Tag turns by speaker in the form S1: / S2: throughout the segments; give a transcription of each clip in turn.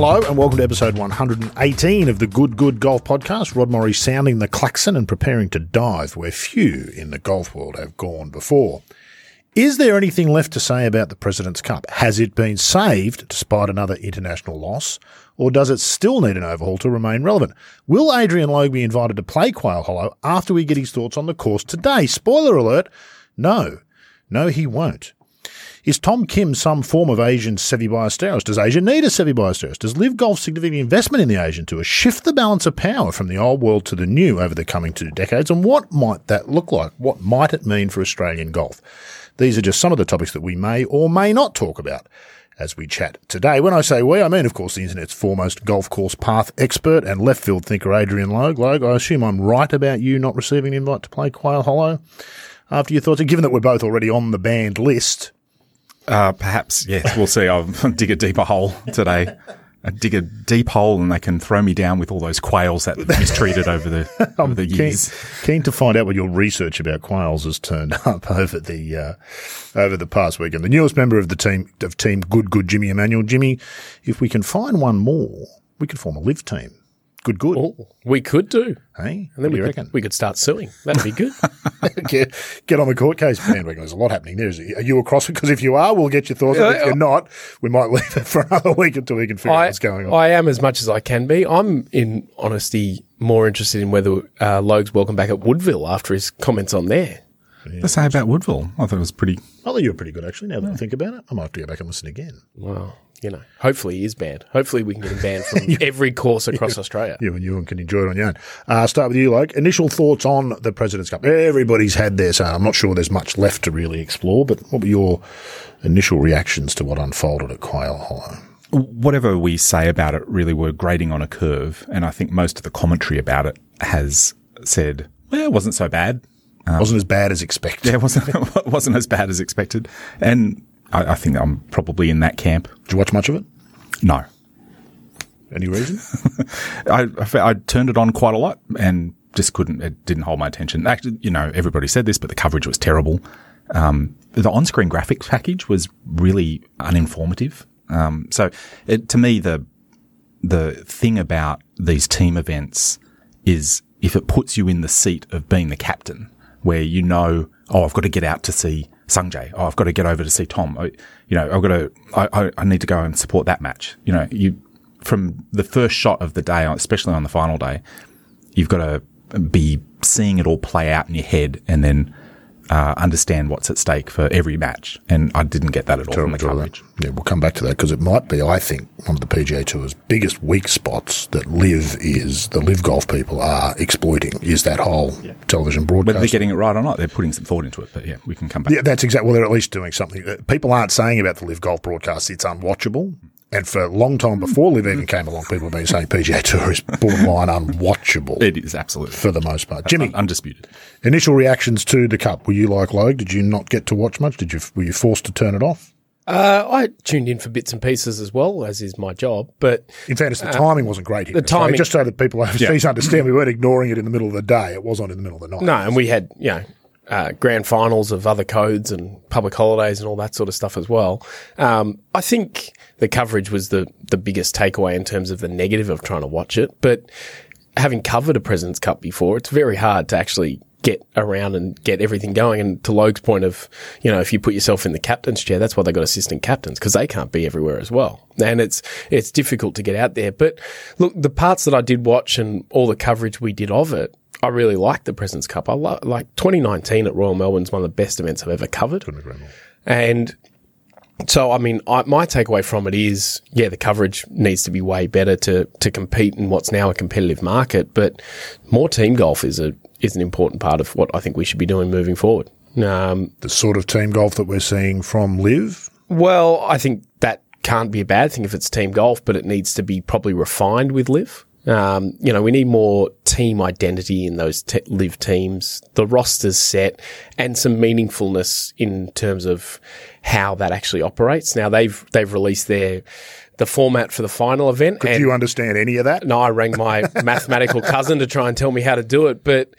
S1: Hello and welcome to episode 118 of the Good Good Golf Podcast. Rod Morri sounding the klaxon and preparing to dive where few in the golf world have gone before. Is there anything left to say about the President's Cup? Has it been saved despite another international loss? Or does it still need an overhaul to remain relevant? Will Adrian Logue be invited to play Quail Hollow after we get his thoughts on the course today? Spoiler alert, no. No, he won't. Is Tom Kim some form of Asian Seve Ballesteros? Does Asia need a Seve Ballesteros? Does LIV Golf significant investment in the Asian Tour shift the balance of power from the old world to the new over the coming two decades? And what might that look like? What might it mean for Australian golf? These are just some of the topics that we may or may not talk about as we chat today. When I say we, I mean, of course, the internet's foremost golf course path expert and left field thinker, Adrian Logue. Logue, I assume I'm right about you not receiving an invite to play Quail Hollow after your thoughts, given that we're both already on the banned list.
S2: Uh, perhaps, yes. We'll see. I'll dig a deeper hole today. I dig a deep hole and they can throw me down with all those quails that they've mistreated over the over the years.
S1: Keen, keen, to find out what your research about quails has turned up over the uh, over the past weekend. The newest member of the team of Team Good Good Jimmy Emanuel. Jimmy, if we can find one more, we could form a LIV team. Good, good.
S3: Oh, we could do.
S1: Hey,
S3: and then we
S1: could,
S3: reckon? we could start suing. That'd be good.
S1: get, get on the court case bandwagon. There's a lot happening there. Are you across it? Because if you are, we'll get your thoughts. Uh, if you're not, we might leave it for another week until we can figure I, out what's going on.
S3: I am as much as I can be. I'm, in honesty, more interested in whether uh, Logue's welcome back at Woodville after his comments on there.
S2: Yeah. Let's say about Woodville. I thought it was pretty.
S1: I thought you were pretty good, actually, now that yeah. I think about it. I might have to go back and listen again.
S3: Wow you know, hopefully he is banned. Hopefully we can get him banned from every course across
S1: you,
S3: Australia.
S1: You and you can enjoy it on your own. Uh, I'll start with you, like initial thoughts on the President's Cup. Everybody's had their say. I'm not sure there's much left to really explore, but what were your initial reactions to what unfolded at Quail Hollow?
S2: Whatever we say about it, really, we're grading on a curve, and I think most of the commentary about it has said, "Well, it wasn't so bad."
S1: Um, wasn't as bad as expected.
S2: Yeah, it wasn't wasn't as bad as expected, and I, I think I'm probably in that camp.
S1: Did you watch much of it?
S2: No.
S1: Any reason?
S2: I, I, turned it on quite a lot and just couldn't, it didn't hold my attention. Actually, you know, everybody said this, but the coverage was terrible. Um, the on-screen graphics package was really uninformative. Um, so it, to me, the, the thing about these team events is if it puts you in the seat of being the captain, where you know, oh, I've got to get out to see Sungjae. Oh, I've got to get over to see Tom. I, you know, I've got to, I, I, I, need to go and support that match. You know, you, from the first shot of the day, especially on the final day, you've got to be seeing it all play out in your head and then uh, understand what's at stake for every match. And I didn't get that at all from the coverage.
S1: Yeah, we'll come back to that because it might be, I think, one of the PGA Tour's biggest weak spots that LIV is, the LIV Golf people are exploiting, is that whole yeah. television broadcast.
S2: Whether they're getting it right or not, they're putting some thought into it. But yeah, we can come back.
S1: Yeah, that's exactly. Well, they're at least doing something. People aren't saying about the LIV Golf broadcast it's unwatchable. And for a long time before LIV even came along, people have been saying PGA Tour is borderline unwatchable.
S2: It is absolutely
S1: for the most part. Jimmy,
S2: undisputed.
S1: Initial reactions to the Cup. Were you like Logue? Did you not get to watch much? Did you? Were you forced to turn it off?
S3: Uh, I tuned in for bits and pieces as well, as is my job. But
S1: in fairness, the uh, timing wasn't great. Here, the timing, just so that people overseas yeah. understand, we weren't ignoring it in the middle of the day. It was on in the middle of the night.
S3: No, and we had you know uh, grand finals of other codes and public holidays and all that sort of stuff as well. Um, I think the coverage was the the biggest takeaway in terms of the negative of trying to watch it. But having covered a President's Cup before, it's very hard to actually get around and get everything going. And to Logue's point of, you know, if you put yourself in the captain's chair, that's why they got assistant captains because they can't be everywhere as well. And it's it's difficult to get out there. But look, the parts that I did watch and all the coverage we did of it, I really liked the President's Cup. I lo- like 2019 at Royal Melbourne's one of the best events I've ever covered. And so, I mean, I, my takeaway from it is, yeah, the coverage needs to be way better to to compete in what's now a competitive market. But more team golf is a is an important part of what I think we should be doing moving forward.
S1: Um, the sort of team golf that we're seeing from LIV.
S3: Well, I think that can't be a bad thing if it's team golf, but it needs to be probably refined with LIV. Um, you know, we need more team identity in those te- LIV teams, the rosters set, and some meaningfulness in terms of how that actually operates. Now they've they've released their the format for the final event.
S1: Could you understand any of that?
S3: No, I rang my mathematical cousin to try and tell me how to do it. But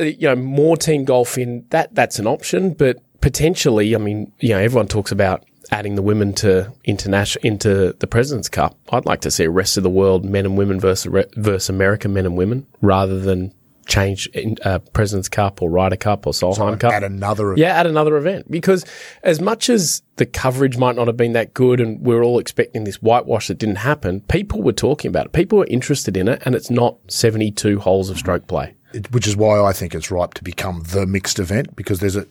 S3: uh, you know, more team golf in that that's an option, but potentially, I mean, you know, everyone talks about adding the women to international into the President's Cup. I'd like to see a rest of the world men and women versus versus American men and women rather than change in, uh, President's Cup or Ryder Cup or Solheim Cup.
S1: At another event.
S3: Yeah, at another event. Because as much as the coverage might not have been that good and we are all expecting this whitewash that didn't happen, people were talking about it. People were interested in it and it's not 72 holes of stroke play.
S1: It, which is why I think it's ripe to become the mixed event because there's a,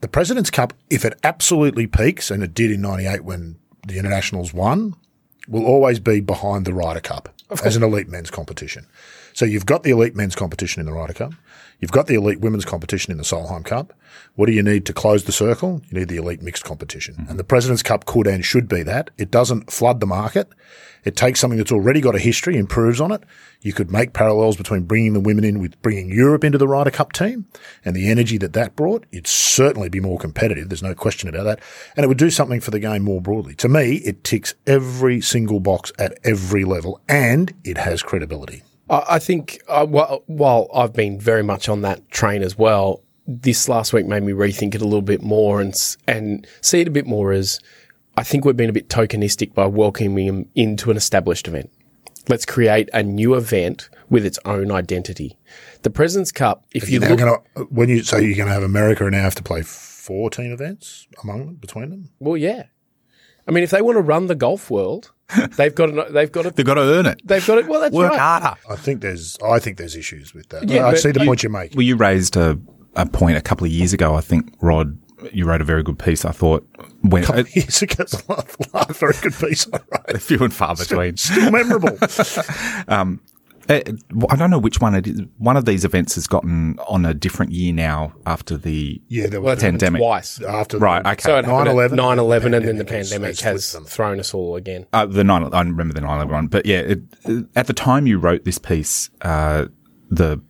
S1: the President's Cup, if it absolutely peaks, and it did in 98 when the internationals won, will always be behind the Ryder Cup as an elite men's competition. So you've got the elite men's competition in the Ryder Cup. You've got the elite women's competition in the Solheim Cup. What do you need to close the circle? You need the elite mixed competition. Mm-hmm. And the President's Cup could and should be that. It doesn't flood the market. It takes something that's already got a history, improves on it. You could make parallels between bringing the women in with bringing Europe into the Ryder Cup team and the energy that that brought. It'd certainly be more competitive. There's no question about that. And it would do something for the game more broadly. To me, it ticks every single box at every level and it has credibility.
S3: I think uh, while, while I've been very much on that train as well, this last week made me rethink it a little bit more and and see it a bit more as I think we've been a bit tokenistic by welcoming him into an established event. Let's create a new event with its own identity. The President's Cup, if you look,
S1: gonna, when you say you're going to have America and now have to play 14 events among them, between them.
S3: Well, yeah. I mean, if they want to run the golf world, they've got to. They've got to.
S2: they've got to earn it.
S3: They've got it. Well, that's
S2: Work
S3: right.
S2: harder.
S1: I think there's, I think there's issues with that.
S3: Yeah,
S1: I see the
S3: you-
S1: point you're making.
S2: Well, you raised a, a point a couple of years ago. I think Rod, you wrote a very good piece. I thought when it,
S1: Years ago, it's a lot- lot- very good piece I wrote.
S2: few and far between.
S1: Still memorable.
S2: Eh, I don't know which one it is. One of these events has gotten on a different year now after the
S1: Yeah, there was
S3: it's
S2: pandemic.
S3: twice.
S1: after
S2: Right,
S1: the-
S2: okay.
S3: So it happened
S1: 9/11,
S3: at 9/11 and then the
S1: pandemic has- has
S3: has
S1: flipped them.
S3: thrown us all again.
S2: Uh, the nine, I remember the 9/11 one, but yeah, it, at the time you wrote this piece, uh, the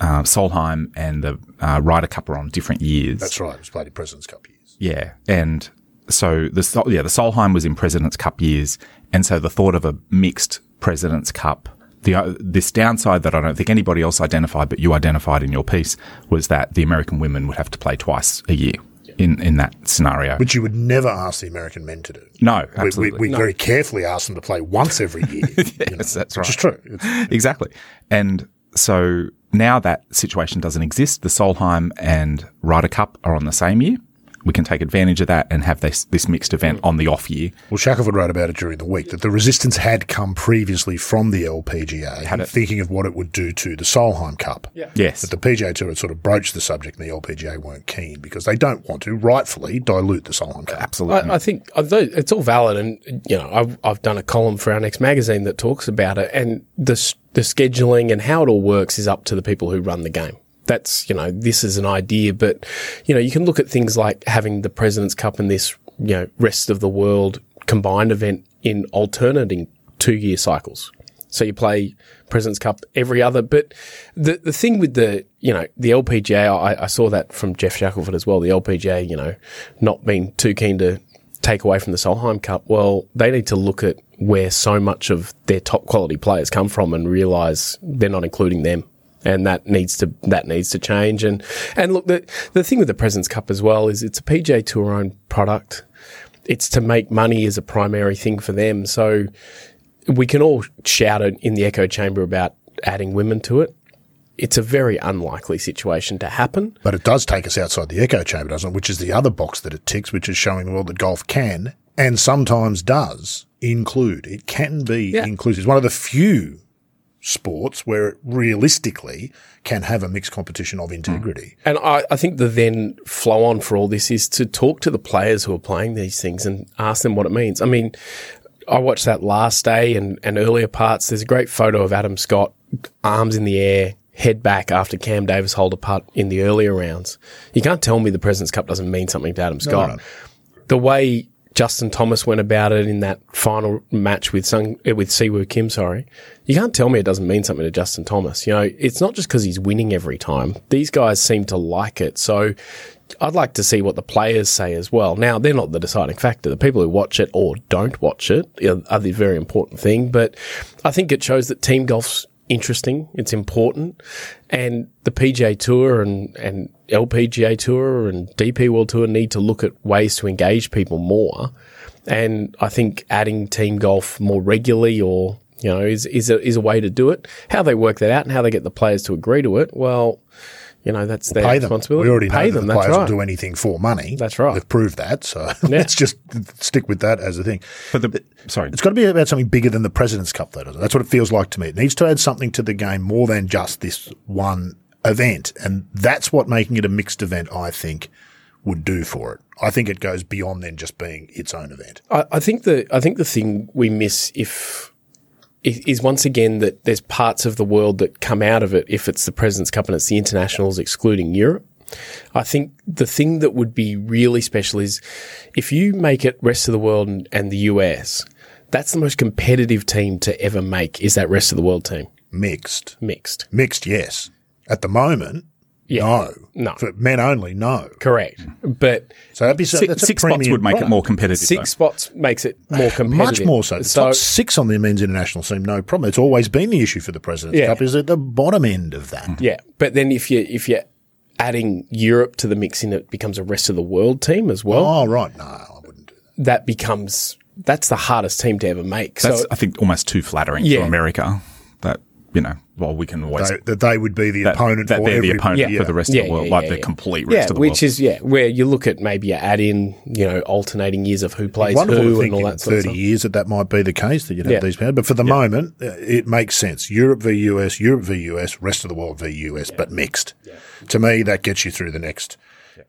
S2: uh, Solheim and the uh, Ryder Cup were on different years.
S1: That's right. It was played in President's Cup years.
S2: Yeah, and so the yeah the Solheim was in President's Cup years, and so the thought of a mixed President's Cup. The, uh, this downside that I don't think anybody else identified, but you identified in your piece, was that the American women would have to play twice a year in, in that scenario.
S1: Which you would never ask the American men to do.
S2: no,
S1: We, we,
S2: absolutely.
S1: we very carefully ask them to play once every year. you know,
S2: Yes, that's
S1: Which is true. It's-
S2: exactly. And so now that situation doesn't exist. The Solheim and Ryder Cup are on the same year. We can take advantage of that and have this, this mixed event mm. on the off year.
S1: Well, Shackelford wrote about it during the week that the resistance had come previously from the LPGA,
S2: Had it.
S1: thinking of what it would do to the Solheim Cup.
S3: Yeah.
S2: Yes.
S1: But the PGA Tour had sort of broached the subject, and the LPGA weren't keen because they don't want to, rightfully, dilute the Solheim Cup.
S2: Absolutely.
S3: I, I think it's all valid, and you know, I've, I've done a column for our next magazine that talks about it, and the the scheduling and how it all works is up to the people who run the game. That's you know, this is an idea, but you know, you can look at things like having the President's Cup and this you know rest of the world combined event in alternating two year cycles. So you play President's Cup every other, but the the thing with the you know the LPGA, I, I saw that from Geoff Shackelford as well. The LPGA, you know, not being too keen to take away from the Solheim Cup. Well, they need to look at where so much of their top quality players come from and realize they're not including them. And that needs to that needs to change. And and look, the the thing with the Presidents Cup as well is it's a PGA Tour owned product. It's to make money as a primary thing for them. So we can all shout it in the echo chamber about adding women to it. It's a very unlikely situation to happen.
S1: But it does take us outside the echo chamber, doesn't it? Which is the other box that it ticks, which is showing the world that golf can and sometimes does include. It can be
S3: Yeah.
S1: inclusive. It's one of the few sports where it realistically can have a mixed competition of integrity.
S3: And I, I think the then flow on for all this is to talk to the players who are playing these things and ask them what it means. I mean, I watched that last day and, and earlier parts. There's a great photo of Adam Scott, arms in the air, head back after Cam Davis hold a putt in the earlier rounds. You can't tell me the President's Cup doesn't mean something to Adam Scott.
S1: no.
S3: The way Justin Thomas went about it in that final match with Sung, uh, with Siwoo Kim, sorry, you can't tell me it doesn't mean something to Justin Thomas. You know, it's not just because he's winning every time. These guys seem to like it. So I'd like to see what the players say as well. Now, they're not the deciding factor. The people who watch it or don't watch it are the very important thing. But I think it shows that team golf's interesting. It's important. And the PGA Tour and, and LPGA Tour and DP World Tour need to look at ways to engage people more. And I think adding team golf more regularly or, you know, is, is a, is a way to do it. How they work that out and how they get the players to agree to it, well, you know, that's their
S1: Pay them.
S3: responsibility.
S1: We already
S3: Pay
S1: know that
S3: them.
S1: the
S3: That's
S1: players
S3: right.
S1: will do anything for money.
S3: That's right.
S1: They've proved that. So let's just stick with that as a thing.
S2: But the sorry,
S1: It's got to be about something bigger than the President's Cup, though. doesn't it? That's what it feels like to me. It needs to add something to the game more than just this one event. And that's what making it a mixed event, I think, would do for it. I think it goes beyond then just being its own event.
S3: I, I think the I think the thing we miss if is, is once again that there's parts of the world that come out of it if it's the President's Cup and it's the internationals excluding Europe. I think the thing that would be really special is if you make it rest of the world and, and the US, that's the most competitive team to ever make is that rest of the world team
S1: Mixed.
S3: mixed.
S1: Mixed, yes. At the moment,
S3: Yeah.
S1: no.
S3: No.
S1: For men only, no.
S3: Correct. But
S1: So that'd be so,
S2: six,
S1: that's a
S2: six spots would make it more competitive.
S3: six spots makes it more competitive.
S1: Much more so. The
S3: So
S1: top six on the men's international team, no problem. It's always been the issue for the President's
S3: Yeah.
S1: Cup is at the bottom end of that.
S3: Yeah, but then if you if you're adding Europe to the mix, in it becomes a rest of the world team as well.
S1: Oh, right. No, I wouldn't do that.
S3: That becomes that's the hardest team to ever make.
S2: That's
S3: so
S2: I think almost too flattering
S3: Yeah.
S2: for America. That you know, well, we can always
S1: They, that they would be the
S2: that,
S1: opponent
S2: that
S1: for
S2: they're the
S1: every-
S2: opponent
S1: yeah.
S2: for the rest
S3: yeah,
S2: of the world,
S3: yeah,
S2: like
S3: yeah,
S2: the
S3: yeah.
S2: complete
S3: yeah,
S2: rest of the
S3: which
S2: world.
S3: Which is yeah, where you look at maybe you add in you know alternating years of who plays
S1: Wonderful
S3: who and all that sort of
S1: 30
S3: stuff.
S1: years that that might be the case that you'd have
S3: Yeah.
S1: these pairs. But for the moment, uh, it makes sense. Europe v US, Europe v US, rest of the world v US, but mixed. To me, that gets you through the next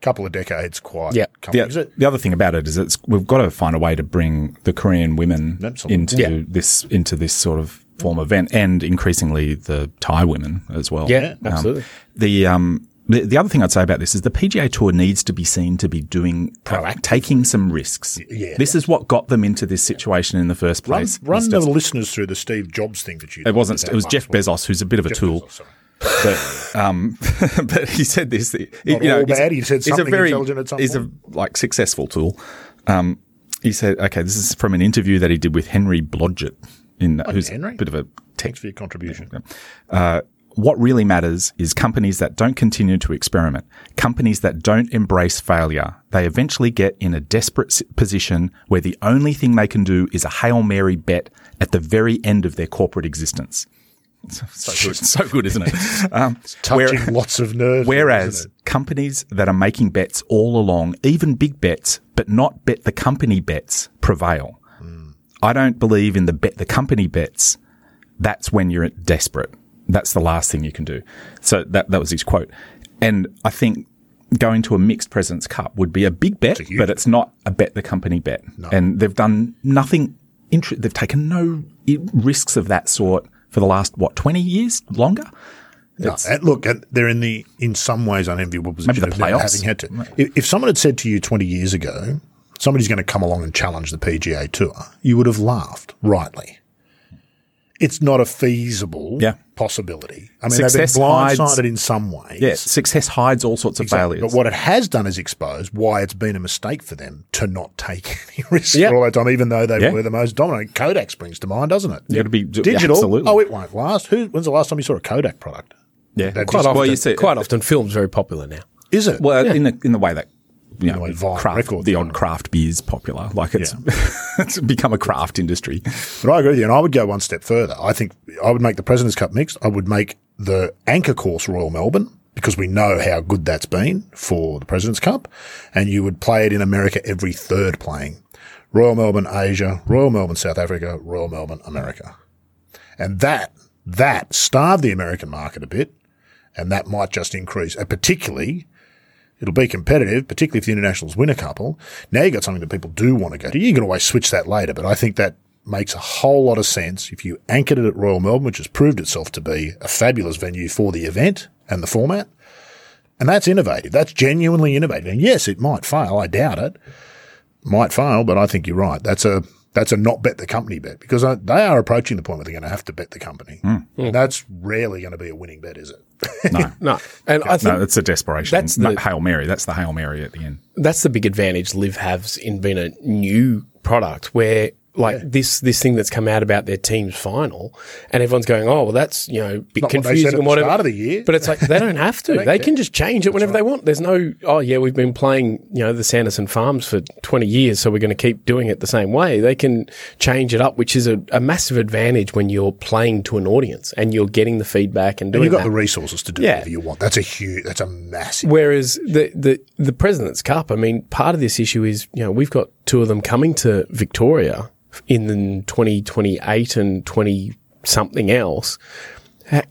S1: couple of decades quite
S3: Yeah.
S2: the, the other thing about it is it's we've got to find a way to bring the Korean women
S1: Absolutely.
S2: into
S3: Yeah.
S2: this into this sort of form event, and increasingly the Thai women as well.
S3: Yeah,
S2: Um,
S3: absolutely.
S2: the um the, the other thing I'd say about this is the PGA Tour needs to be seen to be doing uh, taking some risks.
S1: Yeah.
S2: This is what got them into this situation in the first place.
S1: run
S2: Instead-
S1: the listeners through the Steve Jobs thing that you
S2: it wasn't. It was Jeff. Bezos, who's a bit of a tool.
S1: Bezos,
S2: but um, but he said this. He,
S1: Not
S2: you know,
S1: all bad. He said
S2: he's a very,
S1: intelligent at some
S2: He's
S1: point.
S2: a like successful tool. Um, he said, "Okay, this is from an interview that he did with Henry Blodget, in who's
S1: Henry.
S2: a bit of a tech
S1: Thanks for your contribution.
S2: uh, what really matters is companies that don't continue to experiment, companies that don't embrace failure. They eventually get in a desperate position where the only thing they can do is a Hail Mary bet at the very end of their corporate existence. So, so good, so good, isn't it? Um,
S1: Touching
S2: where-
S1: lots of nerves.
S2: Whereas companies that are making bets all along, even big bets, but not bet the company bets, prevail. I don't believe in the bet the company bets. That's when you're desperate. That's the last thing you can do. So that, that was his quote. And I think going to a mixed President's Cup would be a big bet,
S1: huge
S2: but it's not a bet the company bet. And they've done nothing, inter- they've taken no risks of that sort for the last, what, 20 years longer?
S1: No, look, they're in the in some ways unenviable position
S2: the
S1: of never
S2: playoffs.
S1: having had to. If, if someone had said to you twenty years ago, somebody's going to come along and challenge the PGA Tour, you would have laughed, rightly. It's not a feasible
S2: Yeah.
S1: possibility. I mean,
S2: Success
S1: they've been
S2: hides-
S1: blindsided in some ways.
S2: Yeah, success hides all sorts of failures.
S1: But what it has done is expose why it's been a mistake for them to not take any risks
S3: Yeah.
S1: for all that time, even though they
S2: Yeah.
S1: were the most dominant. Kodak springs to mind, doesn't it?
S2: You got to be
S1: Digital.
S2: Absolutely.
S1: Oh, it won't last. Who? When's the last time you saw a Kodak product?
S2: yeah.
S1: They've
S3: Quite often,
S2: well, you see-
S3: quite often, film's very popular now.
S1: Is it?
S2: Well, in the in the way that you know,
S1: way Vine
S2: craft,
S1: Records
S2: the odd craft beer is popular. Like it's it's become a craft industry.
S1: But I agree with you, and I would go one step further. I think I would make the President's Cup mixed. I would make the anchor course Royal Melbourne because we know how good that's been for the President's Cup, and you would play it in America every third playing. Royal Melbourne Asia, Royal Melbourne South Africa, Royal Melbourne America, and that that starved the American market a bit, and that might just increase, and particularly. It'll be competitive, particularly if the internationals win a couple. Now you've got something that people do want to go to. You can always switch that later, but I think that makes a whole lot of sense if you anchored it at Royal Melbourne, which has proved itself to be a fabulous venue for the event and the format. And that's innovative. That's genuinely innovative. And yes, it might fail. I doubt it. Might fail, but I think you're right. That's a that's a not bet the company bet because uh, they are approaching the point where they're going to have to bet the company. And that's rarely going to be a winning bet, is it?
S2: No,
S3: No, and I think
S2: no, it's a desperation.
S3: That's the-
S2: hail mary. That's the hail mary at the end.
S3: that's the big advantage LIV has in being a new product where like this this thing that's come out about their team's final, and everyone's going, "Oh, well, that's you know bit
S1: Not what they
S3: confusing
S1: said at
S3: and
S1: the start of the year.
S3: But it's like they don't have to. they can just change it whenever they want. There's no, "Oh, yeah, we've been playing you know the Sanderson Farms for 20 years, so we're going to keep doing it the same way." They can change it up, which is a, a massive advantage when you're playing to an audience and you're getting the feedback and
S1: And
S3: doing
S1: you've got
S3: that.
S1: the resources to do
S3: Yeah.
S1: whatever you want. That's a huge, that's a massive.
S3: Whereas the, the the President's Cup, I mean, part of this issue is you know we've got two of them coming to Victoria in the 2028 and 20 something else.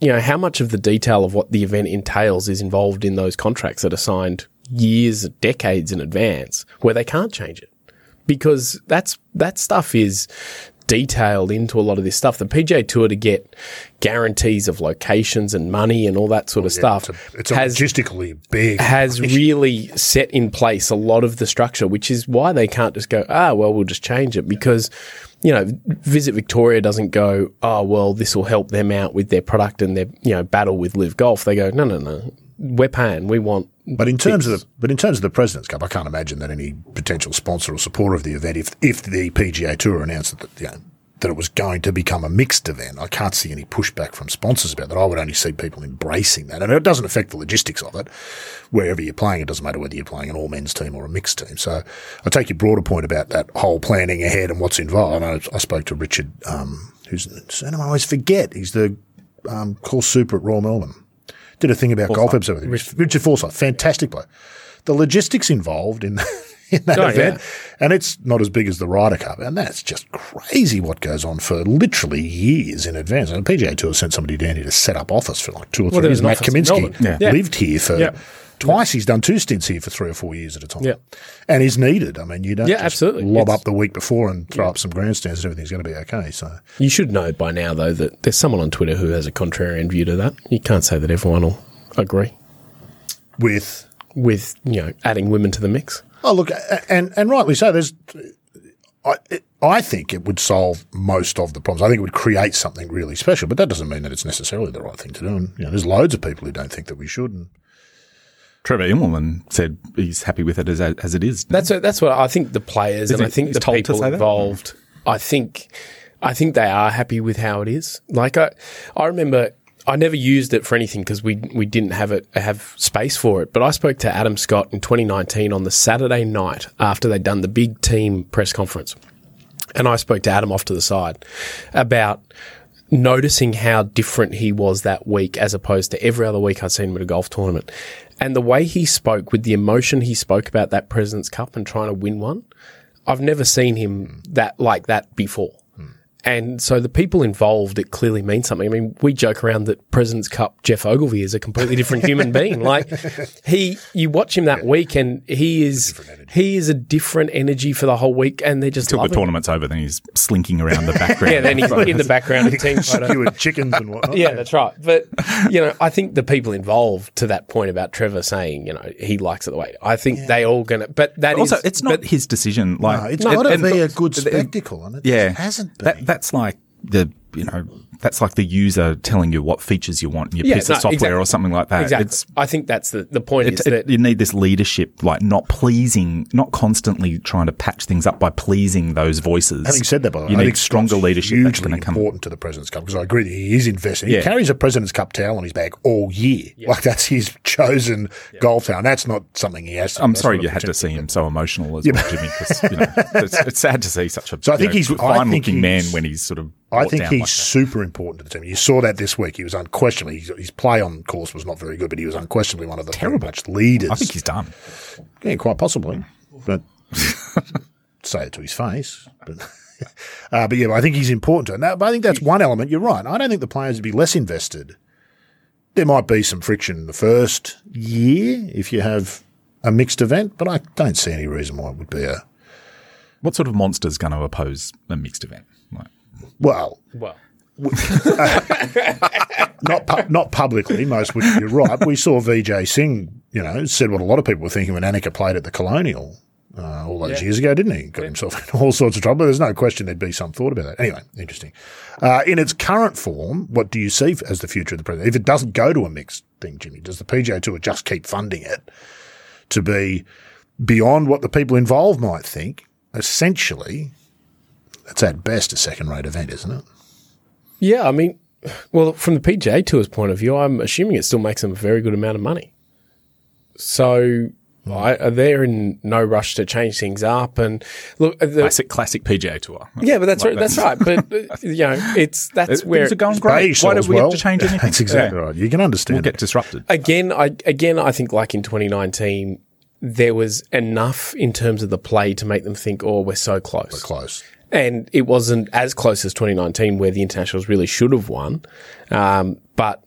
S3: You know how much of the detail of what the event entails is involved in those contracts that are signed years, decades in advance, where they can't change it because that's that stuff is detailed into a lot of this stuff. The PGA Tour to get guarantees of locations and money and all that sort of stuff
S1: It's a, it's a
S3: has
S1: logistically big.
S3: has really set in place a lot of the structure, which is why they can't just go, ah, well, we'll just change it because, you know, Visit Victoria doesn't go, oh, well, this will help them out with their product and their, you know, battle with LIV Golf. They go, no, no, no, we're paying. We want.
S1: But in terms of the but in terms of the President's Cup, I can't imagine that any potential sponsor or supporter of the event, if if the PGA Tour announced that you know, that it was going to become a mixed event, I can't see any pushback from sponsors about that. I would only see people embracing that, and it doesn't affect the logistics of it. Wherever you're playing, it doesn't matter whether you're playing an all men's team or a mixed team. So I take your broader point about that whole planning ahead and what's involved. I, I spoke to Richard, um, who's his I always forget. He's the um, course super at Royal Melbourne did a thing about golf episode with him. Richard Forsyth, fantastic bloke. The logistics involved in in that
S3: Oh,
S1: event, and it's not as big as the Ryder Cup, and that's just crazy what goes on for literally years in advance. And the PGA Tour sent somebody down here to set up office for like two or three
S3: there
S1: years. Matt Kaminsky.
S3: Yeah.
S1: lived here for.
S3: Yeah.
S1: Twice he's done two stints here for three or four years at a time.
S3: Yeah.
S1: And is needed. I mean, you don't
S3: Yeah,
S1: just
S3: absolutely.
S1: lob
S3: It's-
S1: up the week before and throw up some grandstands and everything's going to be okay. So
S3: You should know by now, though, that there's someone on Twitter who has a contrarian view to that. You can't say that everyone will agree
S1: with
S3: with, you know, adding women to the mix.
S1: Oh, look, and and rightly so. There's, I I think it would solve most of the problems. I think it would create something really special, but that doesn't mean that it's necessarily the right thing to do. And you know, there's loads of people who don't think that we should. And
S2: Trevor Immelman said he's happy with it as as it is.
S3: That's what, that's what I think. The players and
S2: he-
S3: I think the
S2: told
S3: people involved. I think, I think they are happy with how it is. Like I, I remember I never used it for anything because we we didn't have it have space for it. But I spoke to Adam Scott in 2019 on the Saturday night after they'd done the big team press conference, and I spoke to Adam off to the side about noticing how different he was that week as opposed to every other week I'd seen him at a golf tournament. And the way he spoke with the emotion he spoke about that President's Cup and trying to win one, I've never seen him that like that before. And so the people involved, it clearly means something. I mean, we joke around that President's Cup Geoff Ogilvy is a completely different human being. Like he, you watch him that week, and he is he is a different energy for the whole week, and they're just
S2: Till the
S3: loving it.
S2: tournament's over, then he's slinking around the background.
S3: Yeah, then he's in the background of team photo.
S1: skewered chickens and whatnot.
S3: Yeah, that's right. But you know, I think the people involved to that point about Trevor saying, you know, he likes it the way. I think they all gonna. But that is
S2: also, it's not his decision. Like
S1: No, it's
S2: it-
S1: got to be a good spectacle, and it
S2: yeah,
S1: hasn't been.
S2: That, that's like the you know that's like the user telling you what features you want in your
S3: Yeah,
S2: piece
S3: no,
S2: of software
S3: exactly.
S2: or something like that.
S3: exactly.
S2: It's
S3: I think that's the the point is
S2: it-
S3: that
S2: you need this leadership, like not pleasing, not constantly trying to patch things up by pleasing those voices.
S1: Having said that, by
S2: you
S1: I
S2: need
S1: think
S2: stronger
S1: Scott's
S2: leadership that's
S1: Hugely
S2: going to come.
S1: important to the President's Cup because I agree that he is invested.
S2: Yeah.
S1: He carries a President's Cup towel on his back all year, like that's his chosen golf towel. And that's not something he has. To,
S2: I'm sorry you
S1: a
S2: had to
S1: potential-
S2: see him so emotional as well, Jimmy. Because you know, it's, it's sad to see such a
S1: So I think
S2: know,
S1: he's-
S2: fine-looking man when he's sort of.
S1: I think he's
S2: like that.
S1: super important to the team. You saw that this week. He was unquestionably his, play on course was not very good, but he was unquestionably one of the much leaders.
S2: I think he's done.
S1: yeah, quite possibly, but say it to his face. But uh, but yeah, I think he's important to it. But I think that's one element. You're right. I don't think the players would be less invested. There might be some friction in the first year if you have a mixed event, but I don't see any reason why it would be a
S2: What sort of monster's going to oppose a mixed event?
S1: Well.
S3: well,
S1: not pu- not publicly. Most would. You're right. We saw Vijay Singh. You know, said what a lot of people were thinking when Annika played at the Colonial uh, all those years ago, didn't he? Got himself in all sorts of trouble. There's no question there'd be some thought about that. Anyway, interesting. Uh, in its current form, what do you see as the future of the president? If it doesn't go to a mixed thing, Jimmy, does the PGA Tour just keep funding it to be beyond what the people involved might think? Essentially, It's at best a second rate event, isn't it?
S3: Yeah, I mean, well, from the PGA Tour's point of view, I'm assuming it still makes them a very good amount of money. So I, they're in no rush to change things up. And look, the,
S2: Classic, classic PGA Tour.
S3: yeah, but that's right. That's right. But uh, you know, it's that's where
S2: Things are going great. Why do we
S1: well.
S2: have to change anything?
S1: That's exactly right. You can understand.
S2: We'll get disrupted.
S3: again. I again, I think like in 2019, there was enough in terms of the play to make them think, "Oh, we're so close."
S1: close.
S3: And it wasn't as close as 2019 where the internationals really should have won. Um, but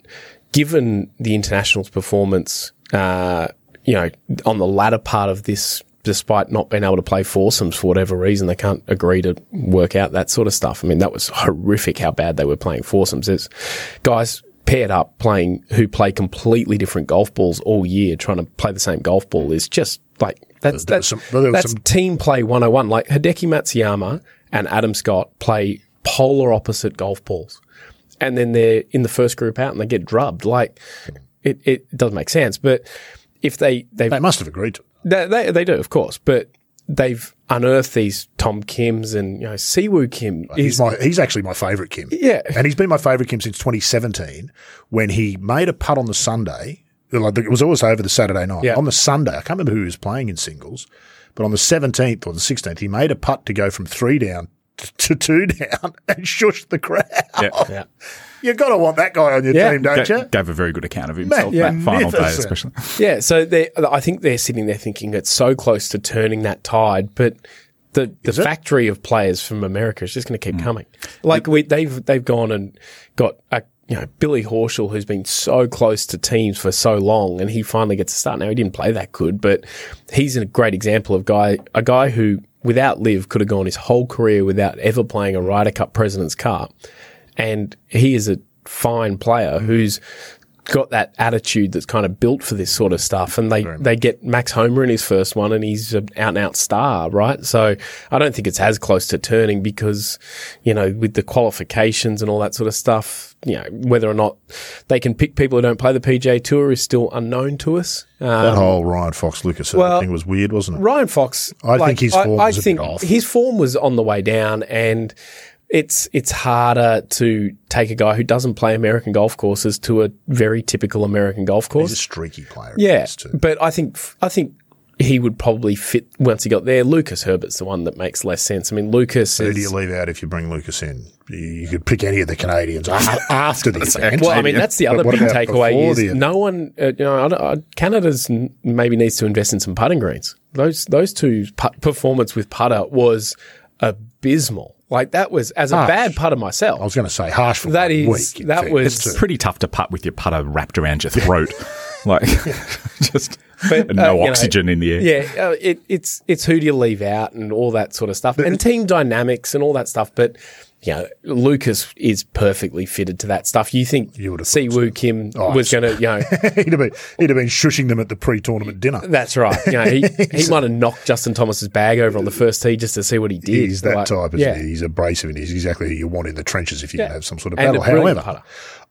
S3: given the internationals performance, uh, you know, on the latter part of this, despite not being able to play foursomes for whatever reason, they can't agree to work out that sort of stuff. I mean, that was horrific how bad they were playing foursomes. There's guys paired up playing who play completely different golf balls all year, trying to play the same golf ball is just like that's that's,
S1: some-
S3: that's
S1: some-
S3: team play 101. Like Hideki Matsuyama and Adam Scott play polar opposite golf balls. And then they're in the first group out and they get drubbed. Like it, it doesn't make sense. But if they, they've,
S1: They must have agreed to.
S3: they, they, they do, of course, but they've unearthed these Tom Kims and, you know, Siwoo Kim
S1: He's
S3: is,
S1: my he's actually my favourite Kim.
S3: Yeah.
S1: and he's been my favourite Kim since 2017 when he made a putt on the Sunday. Like it was always over the Saturday night.
S3: Yeah.
S1: On the Sunday, I can't remember who he was playing in singles, but on the 17th or the 16th, he made a putt to go from three down to, to two down and shushed the crowd.
S3: yeah.
S1: You've got to want that guy on your
S3: Yeah.
S1: team, don't
S2: Ga-
S1: you?
S2: gave a very good account of himself
S1: yeah.
S2: that final day, especially.
S3: Yeah, so I think they're sitting there thinking it's so close to turning that tide, but the the factory of players from America is just going to keep hmm. coming. Like we, they've they've gone and got a you know Billy Horschel who's been so close to teams for so long, and he finally gets a start. Now he didn't play that good, but he's a great example of guy a guy who without LIV could have gone his whole career without ever playing a Ryder Cup President's Cup, and he is a fine player who's got that attitude that's kind of built for this sort of stuff. And they, they get Max Homa in his first one and he's an out and out star, right? So I don't think it's as close to turning because, you know, with the qualifications and all that sort of stuff, you know, whether or not they can pick people who don't play the PGA Tour is still unknown to us. Um,
S1: That whole Ryan Fox Lucas
S3: well,
S1: thing was weird, wasn't it?
S3: Ryan Fox,
S1: I think his form
S3: I,
S1: was a bit
S3: think
S1: off.
S3: his form was on the way down, and it's it's harder to take a guy who doesn't play American golf courses to a very typical American golf course.
S1: He's a streaky player.
S3: Yeah, but I think I think he would probably fit once he got there. Lucas Herbert's the one that makes less sense. I mean, Lucas
S1: Who
S3: is.
S1: do you leave out if you bring Lucas in? You- could pick any of the Canadians a- after the event.
S3: Well, I mean, that's the other big takeaway is no one, uh, you know, I I- Canada's n- maybe needs to invest in some putting greens. Those those two put, performance with putter was abysmal. Like that was as a
S1: Harsh.
S3: bad putter myself.
S1: I was going to say harsh for
S3: That
S1: one
S3: is-
S1: week.
S3: that
S1: fact.
S3: was-
S1: It's
S2: It's pretty tough to putt with your putter wrapped around your throat. like, just
S3: But,
S2: no
S3: uh, you know,
S2: oxygen in the air.
S3: Yeah, uh, it, it's it's who do you leave out and all that sort of stuff, and team dynamics and all that stuff. But you know, Lucas is perfectly fitted to that stuff. You think
S1: You would have
S3: Siwoo Kim
S1: Oh,
S3: was going to, you know,
S1: he'd have been he'd have been shushing them at the pre-tournament dinner.
S3: That's right. You know, he, he might have knocked Justin Thomas's bag over on the first tee just to see what he did.
S1: He's that
S3: Like,
S1: type,
S3: yeah.
S1: he? He's abrasive and he's exactly who you want in the trenches if you can have some sort of battle. However,
S3: putter.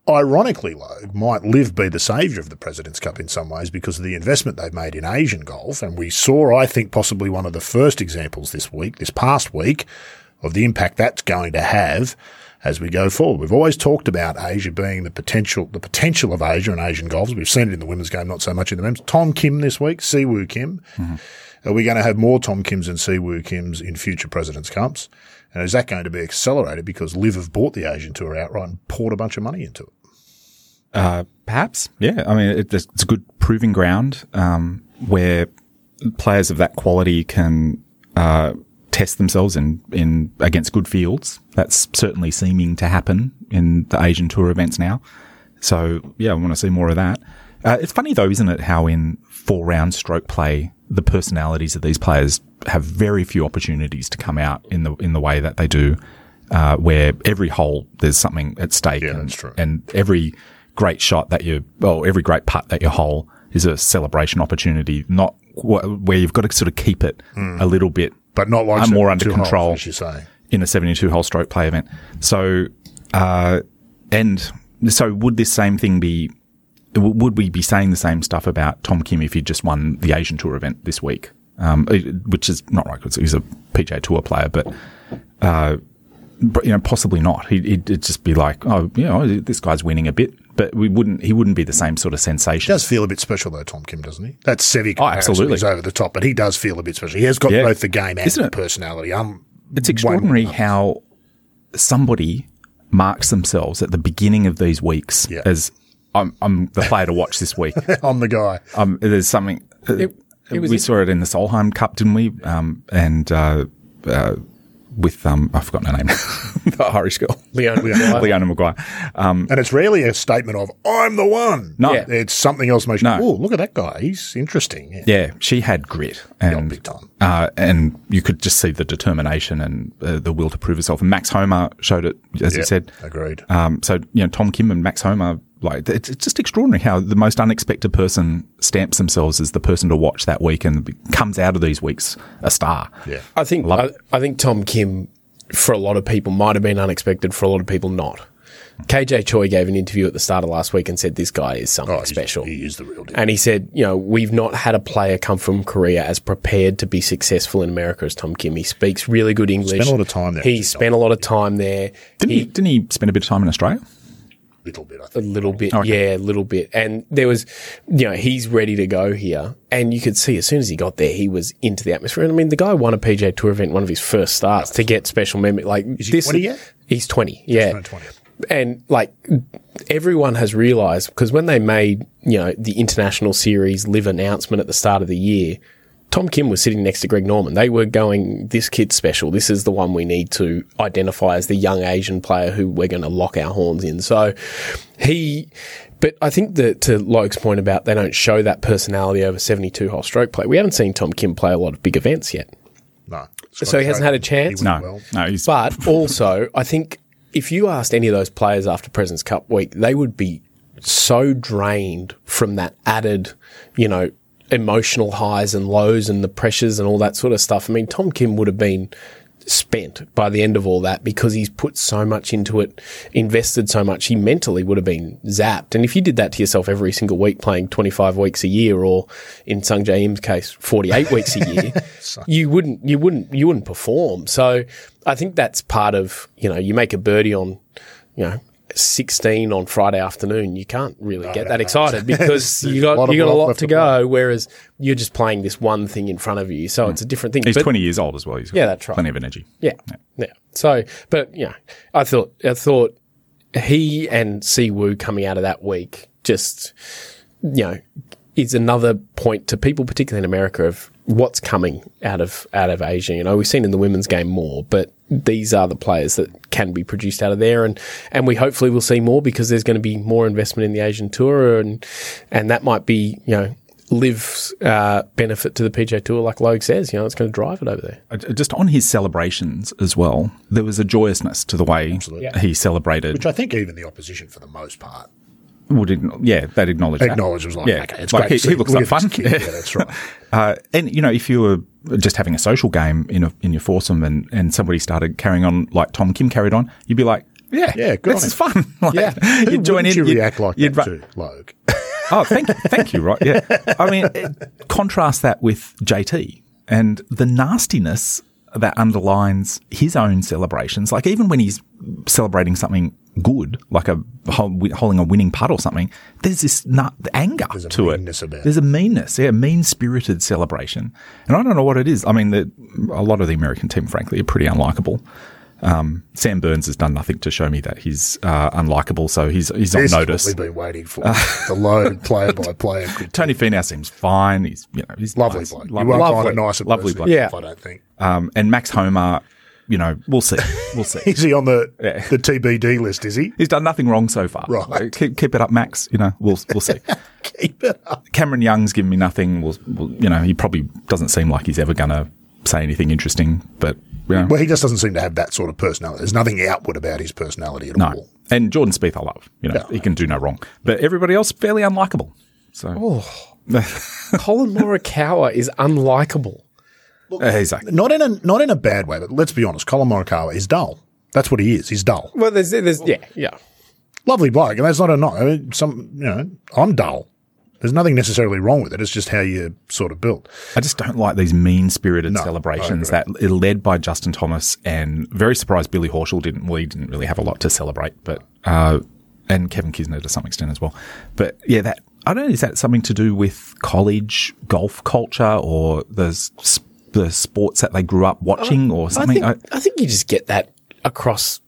S1: ironically, Logue might LIV be the saviour of the President's Cup in some ways because of the investment they've made in Asian golf. And we saw, I think, possibly one of the first examples this week, this past week, of the impact that's going to have as we go forward. We've always talked about Asia being the potential, the potential of Asia and Asian golfers. We've seen it in the women's game, not so much in the men's. Tom Kim this week, Siwoo Kim. Are we going to have more Tom Kims and Siwoo Kims in future President's Cups? And is that going to be accelerated because LIV have bought the Asian Tour outright and poured a bunch of money into it?
S2: Uh, perhaps, yeah. I mean, it, it's a good proving ground um, where players of that quality can uh, test themselves in, in against good fields. That's certainly seeming to happen in the Asian Tour events now. So yeah, I want to see more of that. Uh, it's funny though, isn't it? How in four round stroke play, the personalities of these players have very few opportunities to come out in the in the way that they do. Uh, where every hole there's something at stake,
S1: Yeah,
S2: and,
S1: that's true.
S2: and every great shot that you, well, every great putt that you hole is a celebration opportunity, not wh- where you've got to sort of keep it a little bit
S1: But not like
S2: I'm more under
S1: 72 holes,
S2: control
S1: as you say.
S2: in a 72 hole stroke play event. So, uh, and so would this same thing be, would we be saying the same stuff about Tom Kim if he just won the Asian Tour event this week? Um, which is not right because he's a PGA Tour player, but, uh, but, you know, possibly not. He'd, he'd just be like, oh, you know, this guy's winning a bit, but we wouldn't. He wouldn't be the same sort of sensation.
S1: does feel a bit special though, Tom Kim, doesn't he? That Seve
S2: Oh, absolutely.
S1: is over the top, but he does feel a bit special. He has got
S2: Yeah.
S1: both the game and
S2: Isn't
S1: the
S2: it?
S1: personality. Um,
S2: It's extraordinary how somebody marks themselves at the beginning of these weeks
S1: Yeah.
S2: as I'm, I'm the player to watch this week.
S1: I'm the guy.
S2: Um, there's something. uh,
S3: It- it
S2: we saw it in the Solheim Cup, didn't we? Um, and uh, uh, with um, I've forgotten her name, the Irish girl,
S3: Leona
S1: Leona.
S3: Maguire.
S2: Leona Maguire. Um,
S1: And it's rarely a statement of "I'm the one."
S2: No.
S3: Yeah.
S1: it's something else. Makes
S2: No.
S1: oh, look at that guy. He's interesting. Yeah.
S2: yeah, she had grit, and
S1: big time.
S2: Uh, and you could just see the determination and uh, the will to prove herself. And Max Homa showed it, as you said.
S1: agreed.
S2: Um, so you know, Tom Kim and Max Homa, like it's, it's just extraordinary how the most unexpected person stamps themselves as the person to watch that week and comes out of these weeks a star.
S1: Yeah.
S3: I think I. I think Tom Kim, for a lot of people, might have been unexpected. For a lot of people, not. KJ Choi gave an interview at the start of last week and said this guy is something
S1: Oh,
S3: special.
S1: He is the real deal.
S3: And he said, you know, we've not had a player come from Korea as prepared to be successful in America as Tom Kim. He speaks really good English.
S1: Spent a lot of time there,
S3: He spent a lot of time there.
S2: Didn't he, didn't he spend a bit of time in Australia?
S1: Little bit, I
S3: A
S1: think.
S3: little bit,
S2: Okay.
S3: yeah, a little bit. And there was, you know, he's ready to go here. And you could see as soon as he got there, he was into the atmosphere. And I mean, the guy won a PGA Tour event, one of his first starts to get special memory. Like,
S1: Is he
S3: this,
S1: 20 yet?
S3: He's 20, yeah.
S1: 20.
S3: And like, everyone has realized because when they made, you know, the international series LIV announcement at the start of the year, Tom Kim was sitting next to Greg Norman. They were going, this kid's special. This is the one we need to identify as the young Asian player who we're going to lock our horns in. So he, but I think that to Logue's point about they don't show that personality over 72 hole stroke play, we haven't seen Tom Kim play a lot of big events yet.
S1: No.
S3: So he hasn't had a chance?
S2: No,
S1: well.
S2: no, he's
S3: But also, I think if you asked any of those players after President's Cup week, they would be so drained from that added, you know, emotional highs and lows and the pressures and all that sort of stuff. I mean, Tom Kim would have been spent by the end of all that because he's put so much into it, invested so much. He mentally would have been zapped. And if you did that to yourself every single week, playing 25 weeks a year, or in Sung Jae Im's case, 48 weeks a year, you wouldn't, you wouldn't, you wouldn't perform. So I think that's part of, you know, you make a birdie on, you know, 16 on Friday afternoon, you can't really get that excited because you got you got a
S1: golf
S3: lot to
S1: to
S3: go. Whereas you're just playing this one thing in front of you, so it's a different thing.
S2: he's
S3: But-
S2: 20 years old as well. He's got
S3: Yeah, that's right.
S2: Plenty of energy.
S3: yeah, yeah. So, but yeah, I thought I thought he and Siwoo coming out of that week just you know is another point to people, particularly in America, of what's coming out of out of Asia. You know, we've seen in the women's game more, but these are the players that can be produced out of there, and and we hopefully will see more because there's going to be more investment in the Asian tour, and and that might be you know. LIV uh, benefit to the PGA Tour, like Logue says, you know, it's going to drive it over there.
S2: Uh, Just on his celebrations as well, there was a joyousness to the way
S3: Yeah.
S2: he celebrated.
S1: Which I think even the opposition, for the most part,
S2: would yeah, they'd acknowledge that.
S1: acknowledge it was like,
S2: yeah,
S1: okay, it's
S2: like
S1: great
S2: he, he looks like fun.
S1: kid. Yeah, that's right.
S2: Uh, and you know, if you were just having a social game in a, in your foursome and, and somebody started carrying on like Tom Kim carried on, you'd be like, yeah,
S1: Yeah, good
S2: this is fun. Like,
S3: Yeah.
S1: Who
S2: you'd join in.
S1: you
S2: you'd-
S1: react like
S2: you'd
S1: that
S2: ru-
S1: to Logue?
S2: Oh, thank you, thank you. Right, yeah. I mean, it- contrast that with JT and the nastiness that underlines his own celebrations. Like even when he's celebrating something good, like a holding a winning putt or something, there's this na- anger
S1: There's a
S2: to it. There's a meanness, yeah, a mean spirited celebration. And I don't know what it is. I mean, the, a lot of the American team, frankly, are pretty unlikable. Um, Sam Burns has done nothing to show me that he's uh, unlikable, so he's he's on
S1: This is what
S2: notice.
S1: we've been waiting for. the load player by player.
S2: Tony Finau seems fine. He's you know he's
S1: Lovely
S2: nice,
S1: bloke. You
S2: lovely.
S1: won't find
S3: Lovely.
S1: a nicer
S2: Lovely bloke.
S3: Yeah.
S1: I don't think.
S2: Um, and Max Homa, you know, we'll see, we'll see.
S1: Is he on the
S2: Yeah.
S1: the TBD list? Is he?
S2: He's done nothing wrong so far.
S1: Right.
S2: Like, keep, keep it up, Max. You know, we'll we'll see.
S1: Keep it up.
S2: Cameron Young's given me nothing. We'll, we'll, you know, he probably doesn't seem like he's ever going to say anything interesting. But you know,
S1: Well, he just doesn't seem to have that sort of personality. There's nothing outward about his personality at
S2: no.
S1: all.
S2: And Jordan Spieth, I love. You know,
S1: Yeah.
S2: he can do no wrong. But everybody else, fairly unlikable. So
S3: Collin Morikawa is unlikable.
S2: uh, exactly.
S1: Not in a not in a bad way, but let's be honest. Collin Morikawa is dull. That's what he is. He's dull.
S3: Well, there's, there's, yeah, yeah.
S1: Lovely bloke, and that's not a knock. I mean, some, you know, I'm dull. There's nothing necessarily wrong with it. It's just how you're sort of built.
S2: I just don't like these mean spirited
S1: No,
S2: celebrations that are led by Justin Thomas and very surprised Billy Horschel didn't, well, he didn't really have a lot to celebrate, but, uh, and Kevin Kisner to some extent as well. But yeah, that, I don't know, is that something to do with college golf culture or the, s- the sports that they grew up watching or something?
S3: I think, I, think you just get that across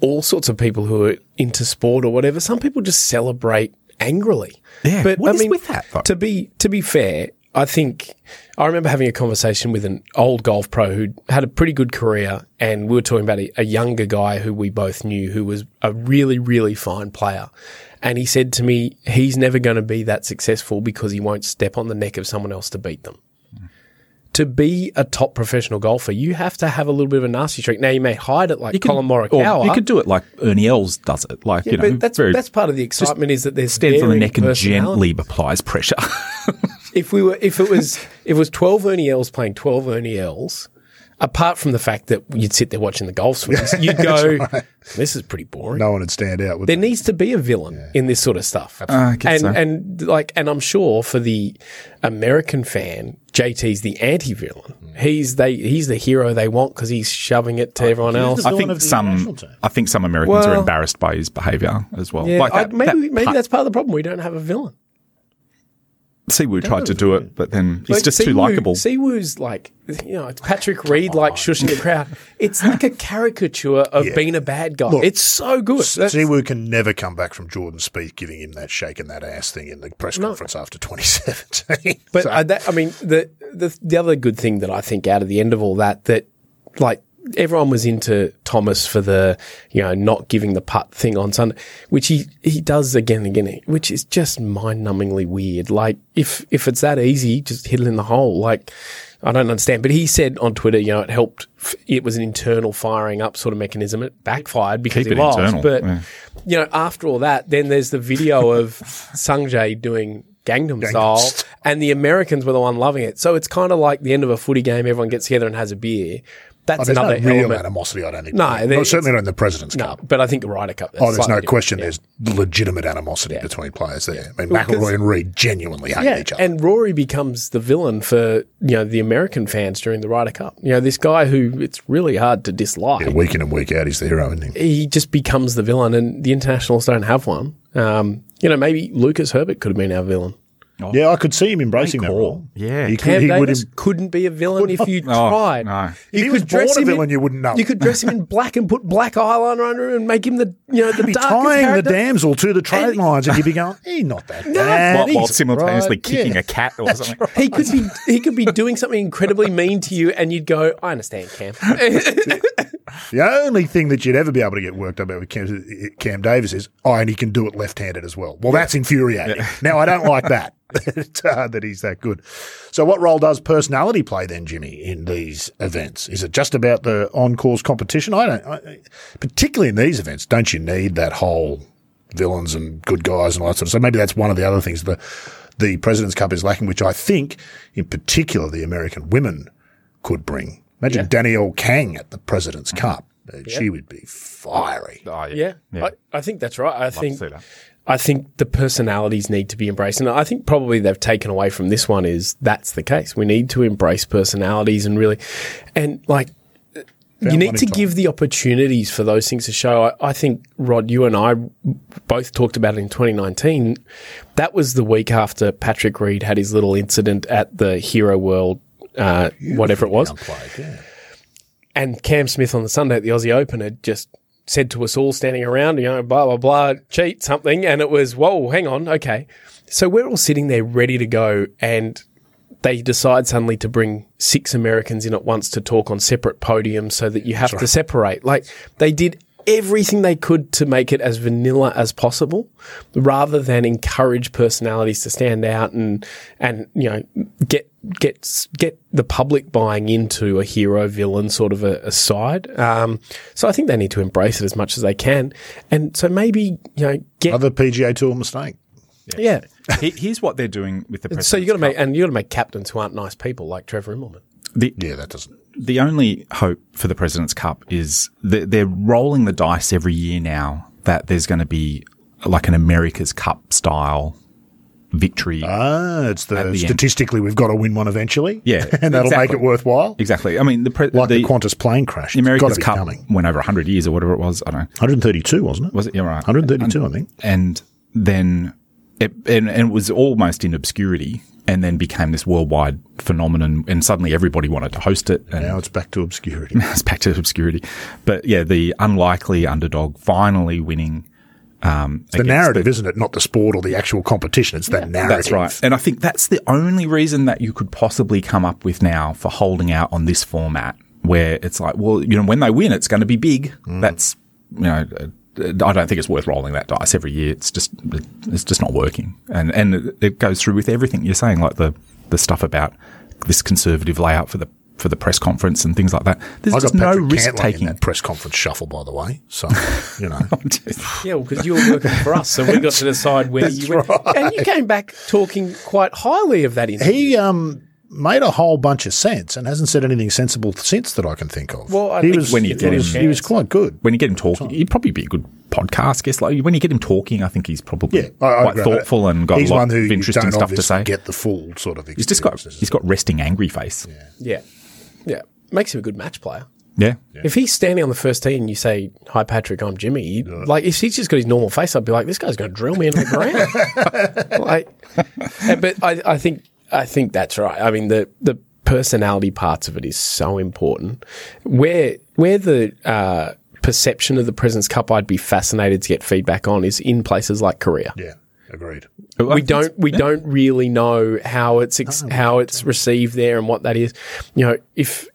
S3: all sorts of people who are into sport or whatever. Some people just celebrate angrily.
S2: Yeah,
S3: but
S2: what
S3: I
S2: is
S3: mean,
S2: with that, though?
S3: to be to be fair, I think I remember having a conversation with an old golf pro who had a pretty good career, and we were talking about a, a younger guy who we both knew who was a really really fine player. And he said to me, he's never going to be that successful because he won't step on the neck of someone else to beat them to be a top professional golfer, you have to have a little bit of a nasty streak. Now you may hide it like
S2: You could-
S3: Collin
S2: or
S3: Morikawa.
S2: You could do it like Ernie Els does it. Like,
S3: yeah,
S2: you know,
S3: that's
S2: very,
S3: that's part of the excitement is that there's
S2: stands on the neck and gently applies pressure.
S3: If we were, if it was, if it was twelve Ernie Els playing twelve Ernie Els, apart from the fact that you'd sit there watching the golf swings, you'd go, "This is pretty boring."
S1: No one would stand out. Would
S3: There
S1: they?
S3: needs to be a villain in this sort of stuff.
S2: Uh, I guess
S3: and
S2: so.
S3: and like and I'm sure for the American fan, JT's the anti-villain. He's they he's the hero they want because he's shoving it to everyone else.
S2: I think
S1: of the national
S2: some. I think some Americans are embarrassed by his behaviour as well.
S3: Yeah,
S2: like
S3: I- maybe
S2: that
S3: maybe
S2: putt-
S3: that's part of the problem. We don't have a villain.
S2: Siwoo tried to do it, but then he's
S3: Like,
S2: just too likable.
S3: Siwoo's like, you know, it's Patrick Reed like shushing the crowd. It's like a caricature of being a bad guy.
S1: Look,
S3: it's so good. That's-
S1: Siwoo can never come back from Jordan Spieth giving him that shake and that ass thing in the press conference after 2017.
S3: But
S1: So-
S3: uh, that, I mean, the, the the other good thing that I think out of the end of all that, that like everyone was into Thomas for the you know not giving the putt thing on Sunday, which he he does again and again, which is just mind numbingly weird. Like if if it's that easy, just hit it in the hole. Like. I don't understand, but he said on Twitter, you know, it helped. It was an internal firing up sort of mechanism. It backfired because
S2: Keep
S3: it
S2: it
S3: was.
S2: internal,
S3: But
S2: yeah.
S3: you know, after all that, then there's the video of Sungjae doing Gangnam, Style,
S1: Style.
S3: and the Americans were the one loving it. So it's kind of like the end of a footy game. Everyone gets together and has a beer. That's
S1: Oh, there's
S3: another
S1: no real
S3: element.
S1: animosity, I don't think.
S3: No,
S1: Well,
S3: there-
S1: certainly not in the President's
S3: No,
S1: Cup.
S3: but I think the Ryder Cup.
S1: Oh, there's no question.
S3: different.
S1: There's legitimate animosity between players there. I mean,
S3: Well,
S1: McIlroy and Reed genuinely hate
S3: Yeah,
S1: each other.
S3: and Rory becomes the villain for you know the American fans during the Ryder Cup. You know this guy who it's really hard to dislike.
S1: Yeah, week in and week out, he's the hero, isn't he?
S3: he just becomes the villain, and the internationals don't have one. Um, you know, maybe Lucas Herbert could have been our villain. Oh.
S1: Yeah, I could see him embracing that
S2: call.
S1: role.
S2: Yeah.
S1: he,
S3: Cam
S1: could, he would.
S3: Davis
S1: Em-
S3: couldn't be a villain if you
S2: Oh,
S3: tried.
S2: no.
S1: If he was born a villain, you wouldn't know.
S3: You could dress him in black and put black eyeliner under him and make him the you know the
S1: be
S3: darkest
S1: tying the damsel to the trade
S3: And-
S1: lines, and you'd be going, "He's not that bad."
S2: while, while simultaneously
S1: right.
S2: kicking
S1: Yeah.
S2: a cat or something.
S3: He could be he could be doing something incredibly mean to you, and you'd go, "I understand, Cam."
S1: The only thing that you'd ever be able to get worked up about with Cam, Cam Davis is, oh, and he can do it left-handed as well. Well, that's infuriating. Now, I don't like that, that he's that good. So what role does personality play then, Jimmy, in these events? Is it just about the on-course competition? I don't, I, particularly in these events, don't you need that whole villains and good guys and all that sort of stuff? So, maybe that's one of the other things the, the President's Cup is lacking, which I think, in particular, the American women could bring. Imagine Danielle Kang at the President's Cup. Uh, She would be fiery.
S2: Oh,
S3: yeah, I, I think that's right. I think
S2: see that.
S3: I think the personalities need to be embraced, and I think probably they've taken away from this one is that's the case. We need to embrace personalities and really, and like. You need to
S1: time.
S3: give the opportunities for those things to show. I, I think, Rod, you and I both talked about it in 2019. That was the week after Patrick Reed had his little incident at the Hero World, uh, whatever it was.
S1: Yeah.
S3: And Cam Smith on the Sunday at the Aussie Open had just said to us all standing around, you know, blah, blah, blah, cheat something. And it was, whoa, hang on. Okay. So we're all sitting there ready to go. And they decide suddenly to bring six Americans in at once to talk on separate podiums so that you have to separate. Like they did everything they could to make it as vanilla as possible rather than encourage personalities to stand out and and you know get get get the public buying into a hero villain sort of a, a side. Um, so I think they need to embrace it as much as they can. And so maybe you know get
S1: Another PGA Tour mistake.
S3: yeah.
S2: He- Here's what they're doing with the
S3: so you got to make and you got to make captains who aren't nice people like Trevor Immelman.
S2: The,
S1: Yeah, that doesn't.
S2: The only hope for the President's Cup is that they're rolling the dice every year now that there's going to be like an America's Cup style victory.
S1: Ah, it's the,
S2: the end.
S1: statistically we've got to win one eventually.
S2: Yeah,
S1: and that'll make it worthwhile.
S2: exactly. I mean, the, pre-
S1: Like the,
S2: the,
S1: Qantas plane crash.
S2: the America's Cup
S1: coming.
S2: went over 100 years or whatever it was. I don't know.
S1: 132, wasn't it?
S2: Was it? Yeah, right.
S1: 132, I think.
S2: and then it, and, and it was almost in obscurity and then became this worldwide phenomenon and suddenly everybody wanted to host it and
S1: Now it's back to obscurity.
S2: it's back to obscurity but yeah the unlikely underdog finally winning um
S1: the narrative, isn't it? Not the sport or the actual competition. It's that narrative.
S2: that's right and i think that's the only reason that you could possibly come up with now for holding out on this format where it's like well you know when they win it's going to be big
S1: Mm.
S2: that's you know I don't think it's worth rolling that dice every year. It's just it's just not working, and and it- it goes through with everything you're saying, like the the stuff about this conservative layout for the for the press conference and things like that. There's
S1: I got
S2: just no risk taking.
S1: that press conference shuffle, by the way. So, you know.
S3: Yeah, well, because you were working for us, so we got to decide where you went. And you came back talking quite highly of that interview.
S1: he um, made a whole bunch of sense and hasn't said anything sensible since that I can think of.
S3: Well, I
S1: he
S3: think
S1: was,
S2: when you
S1: he
S2: get
S1: was,
S3: him-
S1: he was quite good.
S2: when you get him talking, he'd probably be a good podcast guest. Like when you get him talking, I think he's probably
S1: Yeah, I, I
S2: quite
S1: agree.
S2: thoughtful and got
S1: He's
S2: a lot of interesting stuff to say.
S1: Get the full sort of.
S2: He's just got he's got resting angry face.
S3: Yeah, yeah, makes him a good match player.
S2: Yeah,
S3: If he's standing on the first tee and you say, "Hi, Patrick, I'm Jimmy," you, like if he's just got his normal face, I'd be like, "This guy's going to drill me into the ground." like, but I, I think I think that's right. I mean, the the personality parts of it is so important. Where where the uh, perception of the President's Cup, I'd be fascinated to get feedback on, is in places like Korea.
S1: Yeah, agreed.
S3: we don't we don't really know how it's ex- how it's received there and what that is. You know, if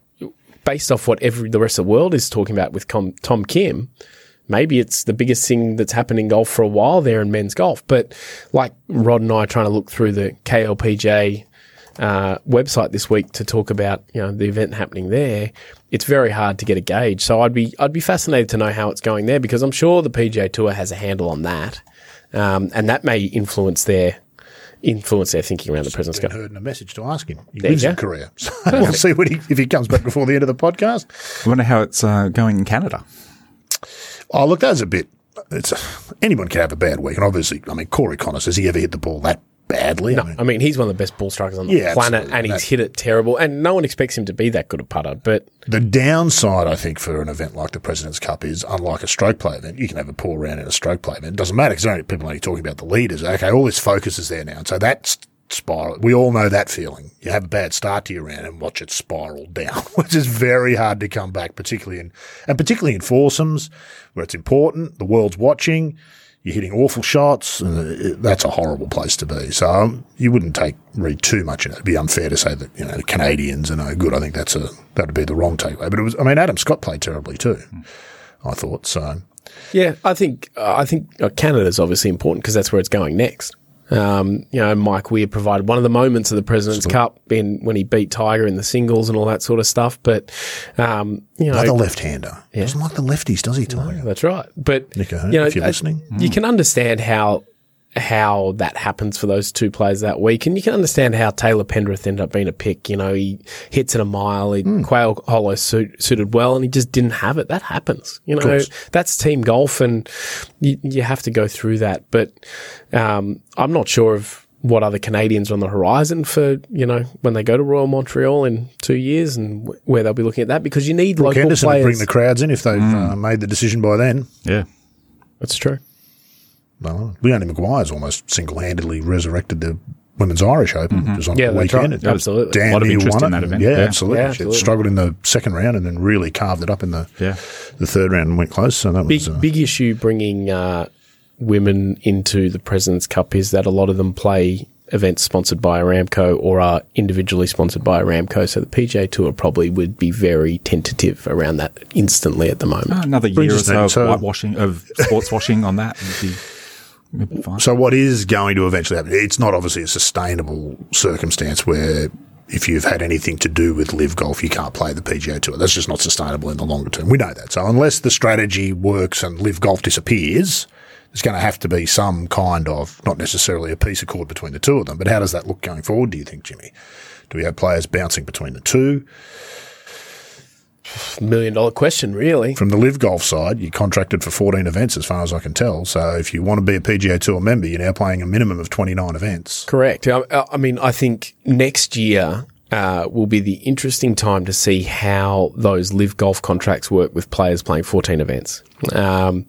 S3: based off what every the rest of the world is talking about with Com- Tom Kim, maybe it's the biggest thing that's happened in golf for a while there in men's golf. But like Rod and I are trying to look through the KLPJ uh, website this week to talk about you know the event happening there. It's very hard to get a gauge. So I'd be I'd be fascinated to know how it's going there because I'm sure the PGA Tour has a handle on that, um, and that may influence their influence their thinking around the President's
S1: Been
S3: Cup.
S1: heard in a message to ask him. He
S3: There
S1: lives in. Korea, so we'll see what he, if he comes back before the end of the podcast.
S2: I wonder how it's uh, going in Canada.
S1: Oh, look, that's a bit. It's anyone can have a bad week, and obviously, I mean, Corey Conners has he ever hit the ball that badly?
S3: No,
S1: I mean,
S3: I mean he's one of the best ball strikers on the
S1: Yeah,
S3: planet, and he's
S1: That-
S3: hit it terrible. And no one expects him to be that good a putter. But
S1: the downside, I think, for an event like the President's Cup is, unlike a stroke play event, you can have a poor round in a stroke play event. It doesn't matter because people are only talking about the leaders. Okay, all this focus is there now, and so that's spiral. We all know that feeling. You have a bad start to your round and watch it spiral down, which is very hard to come back, particularly in and particularly in foursomes where it's important. The world's watching. You're hitting awful shots. And that's a horrible place to be. So um, you wouldn't take read too much in it. It'd be unfair to say that you know the Canadians are no good. I think that's a that would be the wrong takeaway. But it was. I mean, Adam Scott played terribly too. I thought so.
S3: yeah, I think I think uh, Canada's obviously important because that's where it's going next. Um, you know, Mike Weir provided one of the moments of the President's Cup in when he beat Tiger in the singles and all that sort of stuff. But um, you know,
S1: Like a left-hander. Doesn't like the lefties, does he, Tiger?
S3: That's right. But
S1: Nick Ahern,
S3: you know,
S1: if you're
S3: uh,
S1: listening.
S3: you can understand how how that happens for those two players that week, and you can understand how Taylor Pendrith ended up being a pick. You know, he hits it a mile, he
S1: Hmm.
S3: Quail Hollow suit, suited well, and he just didn't have it. That happens. You know, that's team golf, and you, you have to go through that. But um, I'm not sure of what other Canadians are on the horizon for you know when they go to Royal Montreal in two years and wh- where they'll be looking at that because you need
S1: Brooke
S3: local
S1: Henderson would
S3: players.
S1: bring the crowds in if they've uh, made the decision by then.
S2: Yeah.
S3: That's true.
S1: Well, Leona Maguire's almost single-handedly resurrected the Women's Irish Open, which was on
S3: Yeah,
S1: the weekend.
S3: right. Absolutely.
S1: Dan
S2: A lot of interest
S1: won
S2: in
S1: it.
S2: that event.
S1: Yeah,
S2: Yeah.
S1: absolutely.
S3: Yeah,
S1: She
S3: absolutely.
S1: struggled in the second round and then really carved it up in the
S2: Yeah.
S1: the third round and went close. So that
S3: big
S1: was uh,
S3: big issue bringing uh, women into the President's Cup is that a lot of them play events sponsored by Aramco or are individually sponsored by Aramco. So the PGA Tour probably would be very tentative around that instantly at the moment.
S2: Another year or
S1: us
S2: so of
S1: to-
S2: whitewashing of sports washing on that
S1: So what is going to eventually happen? It's not obviously a sustainable circumstance where if you've had anything to do with LIV Golf, you can't play the PGA Tour. That's just not sustainable in the longer term. We know that. So unless the strategy works and LIV Golf disappears, there's going to have to be some kind of, not necessarily a peace accord between the two of them, but how does that look going forward, do you think, Jimmy? Do we have players bouncing between the two?
S3: Million dollar question, really.
S1: From the LIV Golf side, you contracted for 14 events, as far as I can tell. So if you want to be a PGA Tour member, you're now playing a minimum of 29 events.
S3: Correct. I, I mean, I think next year uh, will be the interesting time to see how those LIV Golf contracts work with players playing 14 events. Um,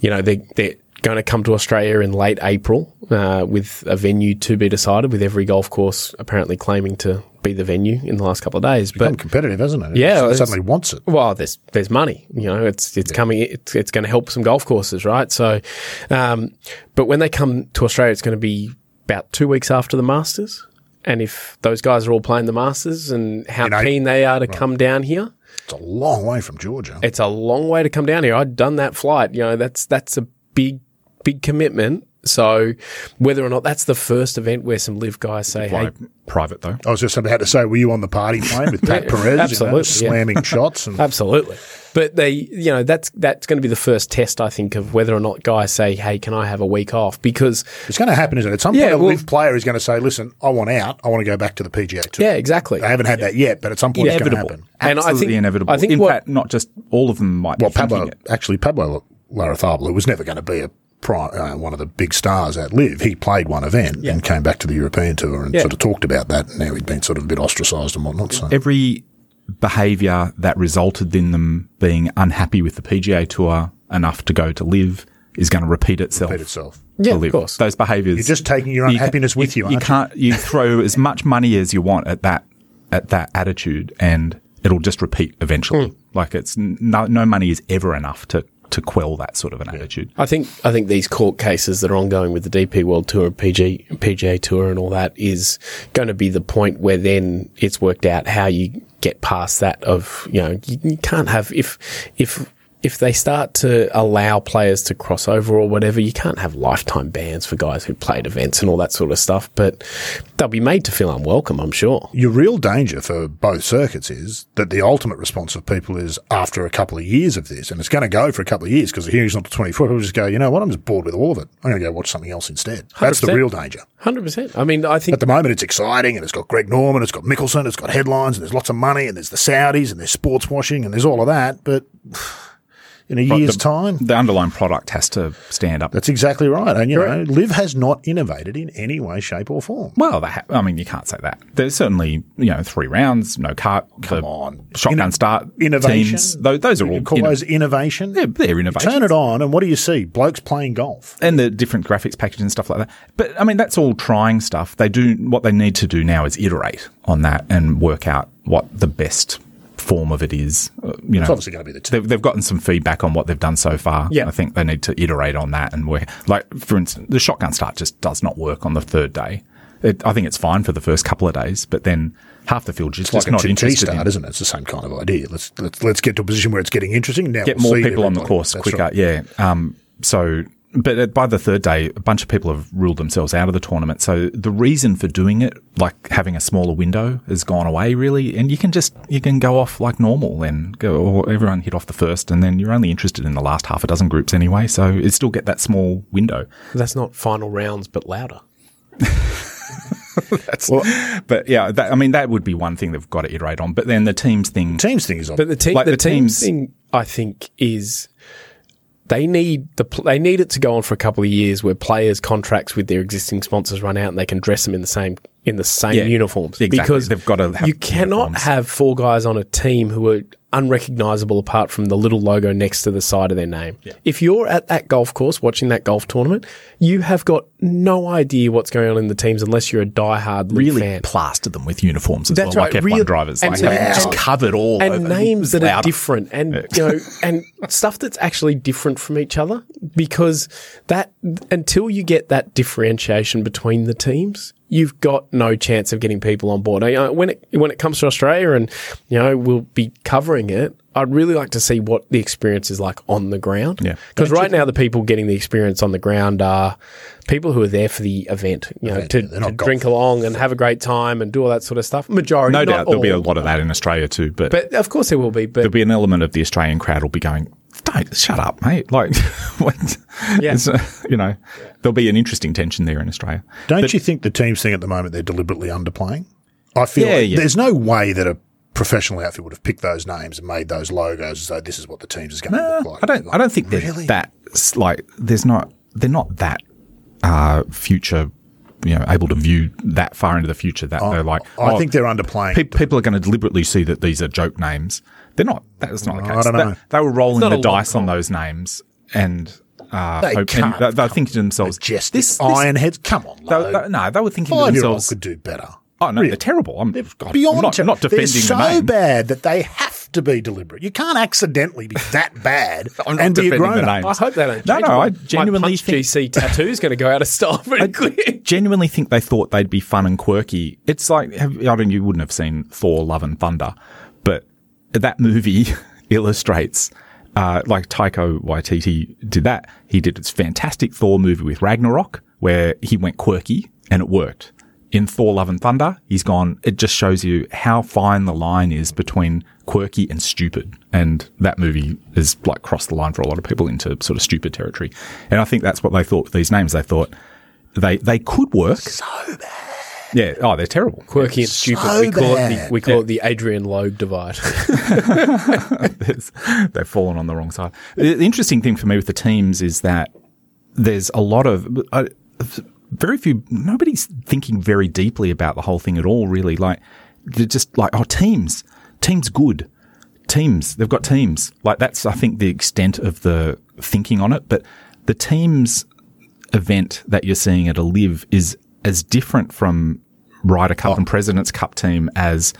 S3: you know, they, they're going to come to Australia in late April uh, with a venue to be decided, with every golf course apparently claiming to be the venue in the last couple of days.
S1: Become
S3: But
S1: competitive, isn't it?
S3: Yeah,
S1: It suddenly wants it.
S3: well, there's there's money. You know, it's it's coming. It's it's going to help some golf courses, right? So, um, but when they come to Australia, it's going to be about two weeks after the Masters. And if those guys are all playing the Masters and how
S1: In April.
S3: keen they are to come down here,
S1: It's a long way from Georgia.
S3: it's a long way to come down here. I'd done that flight. You know, that's that's a big big commitment. So whether or not that's the first event where some LIV guys say, "Hey,
S2: private though?
S1: I was just about to say, were you on the party plane with Pat Perez, you know,
S3: Absolutely, yeah.
S1: slamming shots? And
S3: Absolutely. But they, you know, that's that's going to be the first test, I think, of whether or not guys say, "Hey, can I have a week off?" Because
S1: it's going to happen, isn't it? At some
S3: Yeah,
S1: point, a
S3: well-
S1: LIV player is going to say, "Listen, I want out. I want to go back to the PGA Tour."
S3: yeah, exactly.
S1: They haven't had that yet, but at some point, it's going to
S2: Inevitable.
S1: happen.
S3: And I
S2: Absolutely
S3: think-
S2: inevitable.
S3: I think
S2: In
S3: what-
S2: fact, not just all of them might
S1: Well,
S2: be thinking
S1: Pablo,
S2: it.
S1: actually, Pablo Larrazabal was never going to be a pri uh, one of the big stars at LIV. He played one event and came back to the European Tour and
S3: Yeah.
S1: sort of talked about that. And now he'd been sort of a bit ostracised and whatnot. So
S2: Every behaviour that resulted in them being unhappy with the PGA Tour enough to go to LIV is going to repeat itself.
S1: repeat itself.
S3: Yeah,
S2: to
S3: of course.
S2: Those behaviours.
S1: You're just taking your
S2: ca-
S1: unhappiness with you,
S2: You
S1: aren't you?
S2: can't. You throw as much money as you want at that at that attitude, and it'll just repeat eventually.
S1: Hmm.
S2: Like it's no, no money is ever enough to to quell that sort of an attitude.
S3: I think I think these court cases that are ongoing with the DP World Tour, PG, PGA Tour, and all that is going to be the point where then it's worked out how you get past that. Of you know, you, you can't have if if if they start to allow players to cross over or whatever, you can't have lifetime bans for guys who played events and all that sort of stuff. But they'll be made to feel unwelcome, I'm sure.
S1: Your real danger for both circuits is that the ultimate response of people is after a couple of years of this, and it's going to go for a couple of years because the hearing's not to 24, people just go, you know what, I'm just bored with all of it. I'm going to go watch something else instead. That's the
S3: 100%.
S1: real danger.
S3: Hundred percent. I mean, I think
S1: At the moment, it's exciting and it's got Greg Norman, it's got Mickelson, it's got headlines, and there's lots of money, and there's the Saudis, and there's sports washing, and there's all of that. But in a year's time,
S2: The underlying product has to stand up.
S1: that's exactly right. And, you know, LIV has not innovated in any way, shape, or form.
S2: Well, ha- I mean, you can't say that. There's certainly, you know, three rounds, no cut,
S1: Come on.
S2: shotgun
S1: Inno-
S2: start
S1: Innovation.
S2: teams. Those, those are
S1: You
S2: all
S1: call
S2: inno-
S1: those innovation?
S2: they're, they're innovations.
S1: Turn it on, and what do you see? Blokes playing golf.
S2: and the different graphics packages and stuff like that. But I mean, that's all trying stuff. They do what they need to do now is iterate on that and work out what the best form of it is. Uh, you know,
S1: It's obviously going to be the two.
S2: they've, they've gotten some feedback on what they've done so far.
S3: Yeah.
S2: I think they need to iterate on that and work. Like, for instance, the shotgun start just does not work on the third day. It, I think it's fine for the first couple of days, but then half the field just,
S1: like
S2: not interested
S1: start,
S2: in
S1: isn't it? It's the same kind of idea. Let's let's let's get to a position where it's getting interesting. Now
S2: get
S1: we'll
S2: more people on the course
S1: That's
S2: quicker.
S1: right.
S2: Yeah. Um, so, but uh, by the third day, a bunch of people have ruled themselves out of the tournament. So the reason for doing it, like having a smaller window, has gone away really, and you can just you can go off like normal and go. Or everyone hit off the first, and then you're only interested in the last half a dozen groups anyway. So it still get that small window.
S3: that's not final rounds, but louder.
S2: But yeah, that, I mean that would be one thing they've got to iterate on. But then the teams thing,
S1: Teams thing is on.
S3: But the team,
S2: Like
S3: the,
S2: the
S3: teams
S2: teams-
S3: thing, I think, is they need the they need it to go on for a couple of years where players' contracts with their existing sponsors run out and they can dress them in the same in the same
S2: Yeah,
S3: uniforms.
S2: exactly.
S3: Because
S2: They've got to
S3: you cannot
S2: uniforms.
S3: have four guys on a team who are unrecognizable apart from the little logo next to the side of their name. If you're at that golf course watching that golf tournament, you have got no idea what's going on in the teams unless you're a diehard
S2: really
S3: fan.
S2: plastered them with uniforms as
S3: That's
S2: well,
S3: right,
S2: like F1
S3: real-
S2: drivers,
S3: and
S2: like they're just covered all
S3: and
S2: over.
S3: names that are different and you know and stuff that's actually different from each other because that until you get that differentiation between the teams you've got no chance of getting people on board. You uh, know, when it when it comes to Australia and you know we'll be covering it I'd really like to see what the experience is like on the ground.
S2: Yeah.
S3: because right now the people getting the experience on the ground are people who are there for the event you know to,
S1: yeah, they're not
S3: to drink along and have a great time and do all that sort of stuff. Majority
S2: No
S3: not
S2: doubt there'll be a lot of that in Australia too, but,
S3: but of course there will be but
S2: there'll be an element of the Australian crowd will be going, "Don't shut up, mate!" Like, what?
S3: Yeah.
S2: Uh, you know, there'll be an interesting tension there in Australia.
S1: Don't you think the teams thing at the moment they're deliberately underplaying? I feel
S2: Yeah,
S1: like
S2: yeah.
S1: there's no way that a professional outfit would have picked those names and made those logos as though this is what the teams is going to look like.
S2: I don't. I don't think they're
S1: Really?
S2: that like. There's not. They're not that uh, future. You know, able to view that far into the future. That they're like.
S1: I
S2: oh,
S1: think they're underplaying.
S2: pe- people are going to deliberately see that these are joke names. They're not. That's not the
S1: I
S2: case.
S1: don't
S2: They-
S1: know.
S2: They, were rolling the dice on those names and. Uh,
S1: They
S2: hope-
S1: can't
S2: and they, they're thinking to themselves,
S1: Just
S2: this,
S1: this
S2: this
S1: Ironheads. Come on,
S2: they, they- no, they were thinking to
S1: Five year old
S2: themselves,
S1: could do better.
S2: "Oh no,
S1: Really.
S2: they're terrible." I'm, God,
S1: Beyond
S2: I'm not,
S1: ter-
S2: not defending
S1: They're so
S2: the name.
S1: bad that they have to be deliberate. You can't accidentally be that bad
S2: I'm not
S1: and be a
S2: defending the
S1: grown up.
S2: name.
S3: I hope they don't.
S2: No,
S3: change
S2: no,
S3: my-
S2: I genuinely
S3: my Punch
S2: think-
S3: GC tattoo is going to go out of style pretty quick.
S2: genuinely think they thought they'd be fun and quirky. It's like have, I don't. You wouldn't have seen Thor: Love and Thunder, but that movie illustrates. Uh, like Taika Waititi did that. He did this fantastic Thor movie with Ragnarok, where he went quirky and it worked. In Thor: Love and Thunder, he's gone. It just shows you how fine the line is between quirky and stupid, and that movie is like crossed the line for a lot of people into sort of stupid territory. And I think that's what they thought with these names. They thought they they could work. So bad. Yeah. Oh, they're terrible.
S3: Quirky and stupid.
S1: So
S3: we call it the we call it the Adrian Logue divide.
S2: They've fallen on the wrong side. The the interesting thing for me with the teams is that there's a lot of uh, very few. Nobody's thinking very deeply about the whole thing at all. Really, like they're just like oh, teams, teams, good teams. They've got teams. Like that's I think the extent of the thinking on it. But the teams event that you're seeing at a LIV is as different from Ryder Cup and President's Cup team as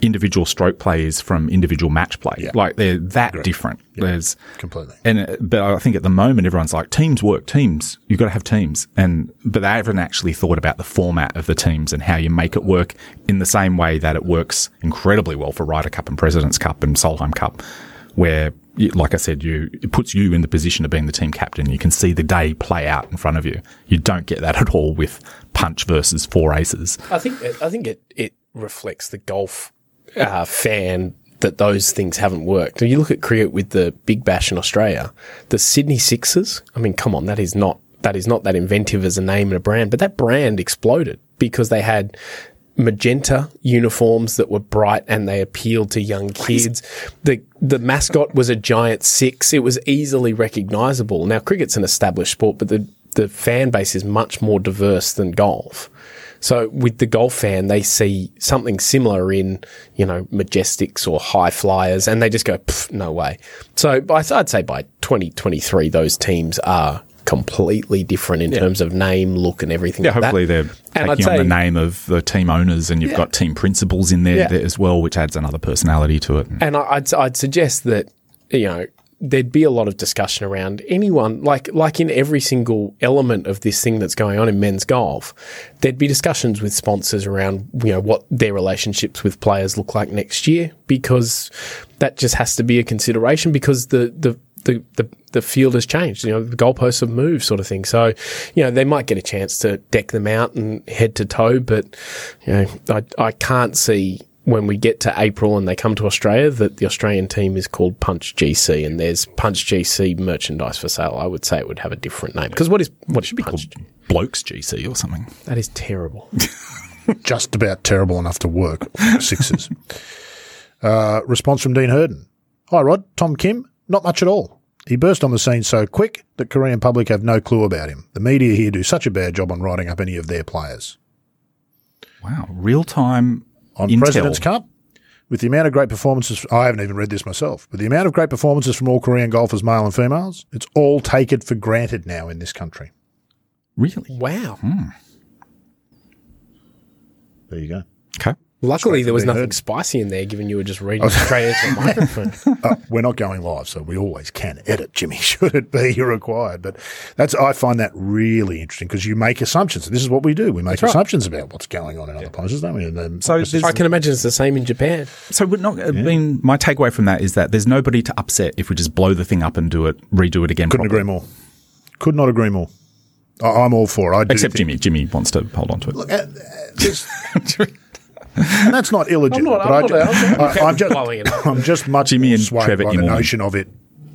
S2: individual stroke plays from individual match play.
S1: Yeah.
S2: Like they're that different. There's
S1: Completely.
S2: and uh, but I think at the moment everyone's like teams work, teams. You've got to have teams, and but they haven't actually thought about the format of the teams and how you make it work in the same way that it works incredibly well for Ryder Cup and President's Cup and Solheim Cup, where. Like I said, you it puts you in the position of being the team captain. You can see the day play out in front of you. You don't get that at all with punch versus four aces.
S3: I think I think it it reflects the golf uh, fan that those things haven't worked. When you look at cricket with the Big Bash in Australia, the Sydney Sixers. I mean, come on, that is not that is not that inventive as a name and a brand, but that brand exploded because they had magenta uniforms that were bright and they appealed to young kids. The the mascot was a giant six. It was easily recognizable. Now cricket's an established sport, but the the fan base is much more diverse than golf. So with the golf fan, they see something similar in, you know, Majestics or High Flyers, and they just go, no way. So by, I'd say by 2023, those teams are completely different in terms of name, look, and everything.
S2: Yeah,
S3: like that.
S2: hopefully they're
S3: And
S2: taking on the name of the team owners, and you've got team principals in there,
S3: Yeah.
S2: there as well, which adds another personality to it.
S3: And I'd I'd suggest that you know there'd be a lot of discussion around anyone like like in every single element of this thing that's going on in men's golf. There'd be discussions with sponsors around you know what their relationships with players look like next year because that just has to be a consideration because the the the, the, the field has changed, you know, the goalposts have moved sort of thing. So, you know, they might get a chance to deck them out and head to toe, but, you know, I, I can't see when we get to April and they come to Australia that the Australian team is called Punch GC and there's Punch GC merchandise for sale. I would say it would have a different name because what is what should be Punch?
S2: Blokes GC or something.
S3: That is terrible.
S1: Just about terrible enough to work sixes. uh, response from Dean Herden. Hi, Rod. Tom Kim. Not much at all. He burst on the scene so quick that Korean public have no clue about him. The media here do such a bad job on writing up any of their players.
S2: Wow, real time
S1: on
S2: Intel.
S1: President's Cup. With the amount of great performances, I haven't even read this myself, but the amount of great performances from all Korean golfers, male and females, it's all taken for granted now in this country.
S2: Really?
S3: Wow. Hmm.
S1: There you go.
S2: Okay.
S3: Luckily, there was nothing
S1: heard.
S3: spicy in there, given you were just reading straight into the microphone.
S1: Uh, we're not going live, so we always can edit, Jimmy, should it be required. But that's I find that really interesting because you make assumptions. And this is what we do. We make assumptions about what's going on in other places, don't we? And then
S2: So
S3: I can imagine it's the same in Japan.
S2: So we're not. I mean, my takeaway from that is that there's nobody to upset if we just blow the thing up and do it, redo it again.
S1: couldn't
S2: properly.
S1: agree more. Could not agree more. I, I'm all for it. I
S2: Except
S1: think-
S2: Jimmy. Jimmy wants to hold on to it.
S1: Uh, this- and that's not illegitimate.
S3: I'm not-
S1: but
S3: I'm
S1: I, I, am just,
S3: blowing it.
S1: I'm just much
S2: Jimmy
S1: more
S2: and
S1: swayed
S2: Trevor
S1: by the notion of it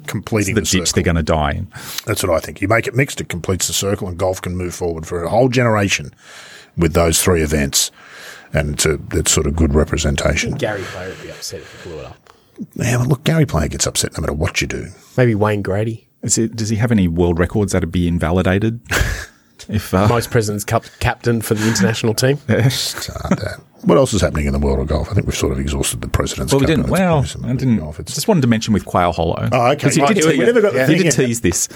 S1: completing
S2: the
S1: the,
S2: ditch
S1: circle.
S2: they're going to die in.
S1: That's what I think. You make it mixed, it completes the circle, and golf can move forward for a whole generation with those three events. and it's a it's sort of good representation.
S3: Gary Player would be upset if you blew it up.
S1: Yeah, well, look, Gary Player gets upset no matter what you do.
S3: Maybe Wayne Grady.
S2: Is it, does he have any world records that would be invalidated? if uh,
S3: Most President's Cup captain for the international team.
S1: Start that. What else is happening in the world of golf? I think we've sort of exhausted the president's.
S2: well, we didn't.
S1: and
S2: Well,
S1: place in the
S2: I
S1: world of
S2: didn't.
S1: golf. It's-
S2: Just wanted to mention with Quail Hollow.
S1: Oh, okay.
S2: He
S1: Right,
S2: did,
S1: we
S2: tease,
S1: never got the
S2: he
S1: thing
S2: did tease this.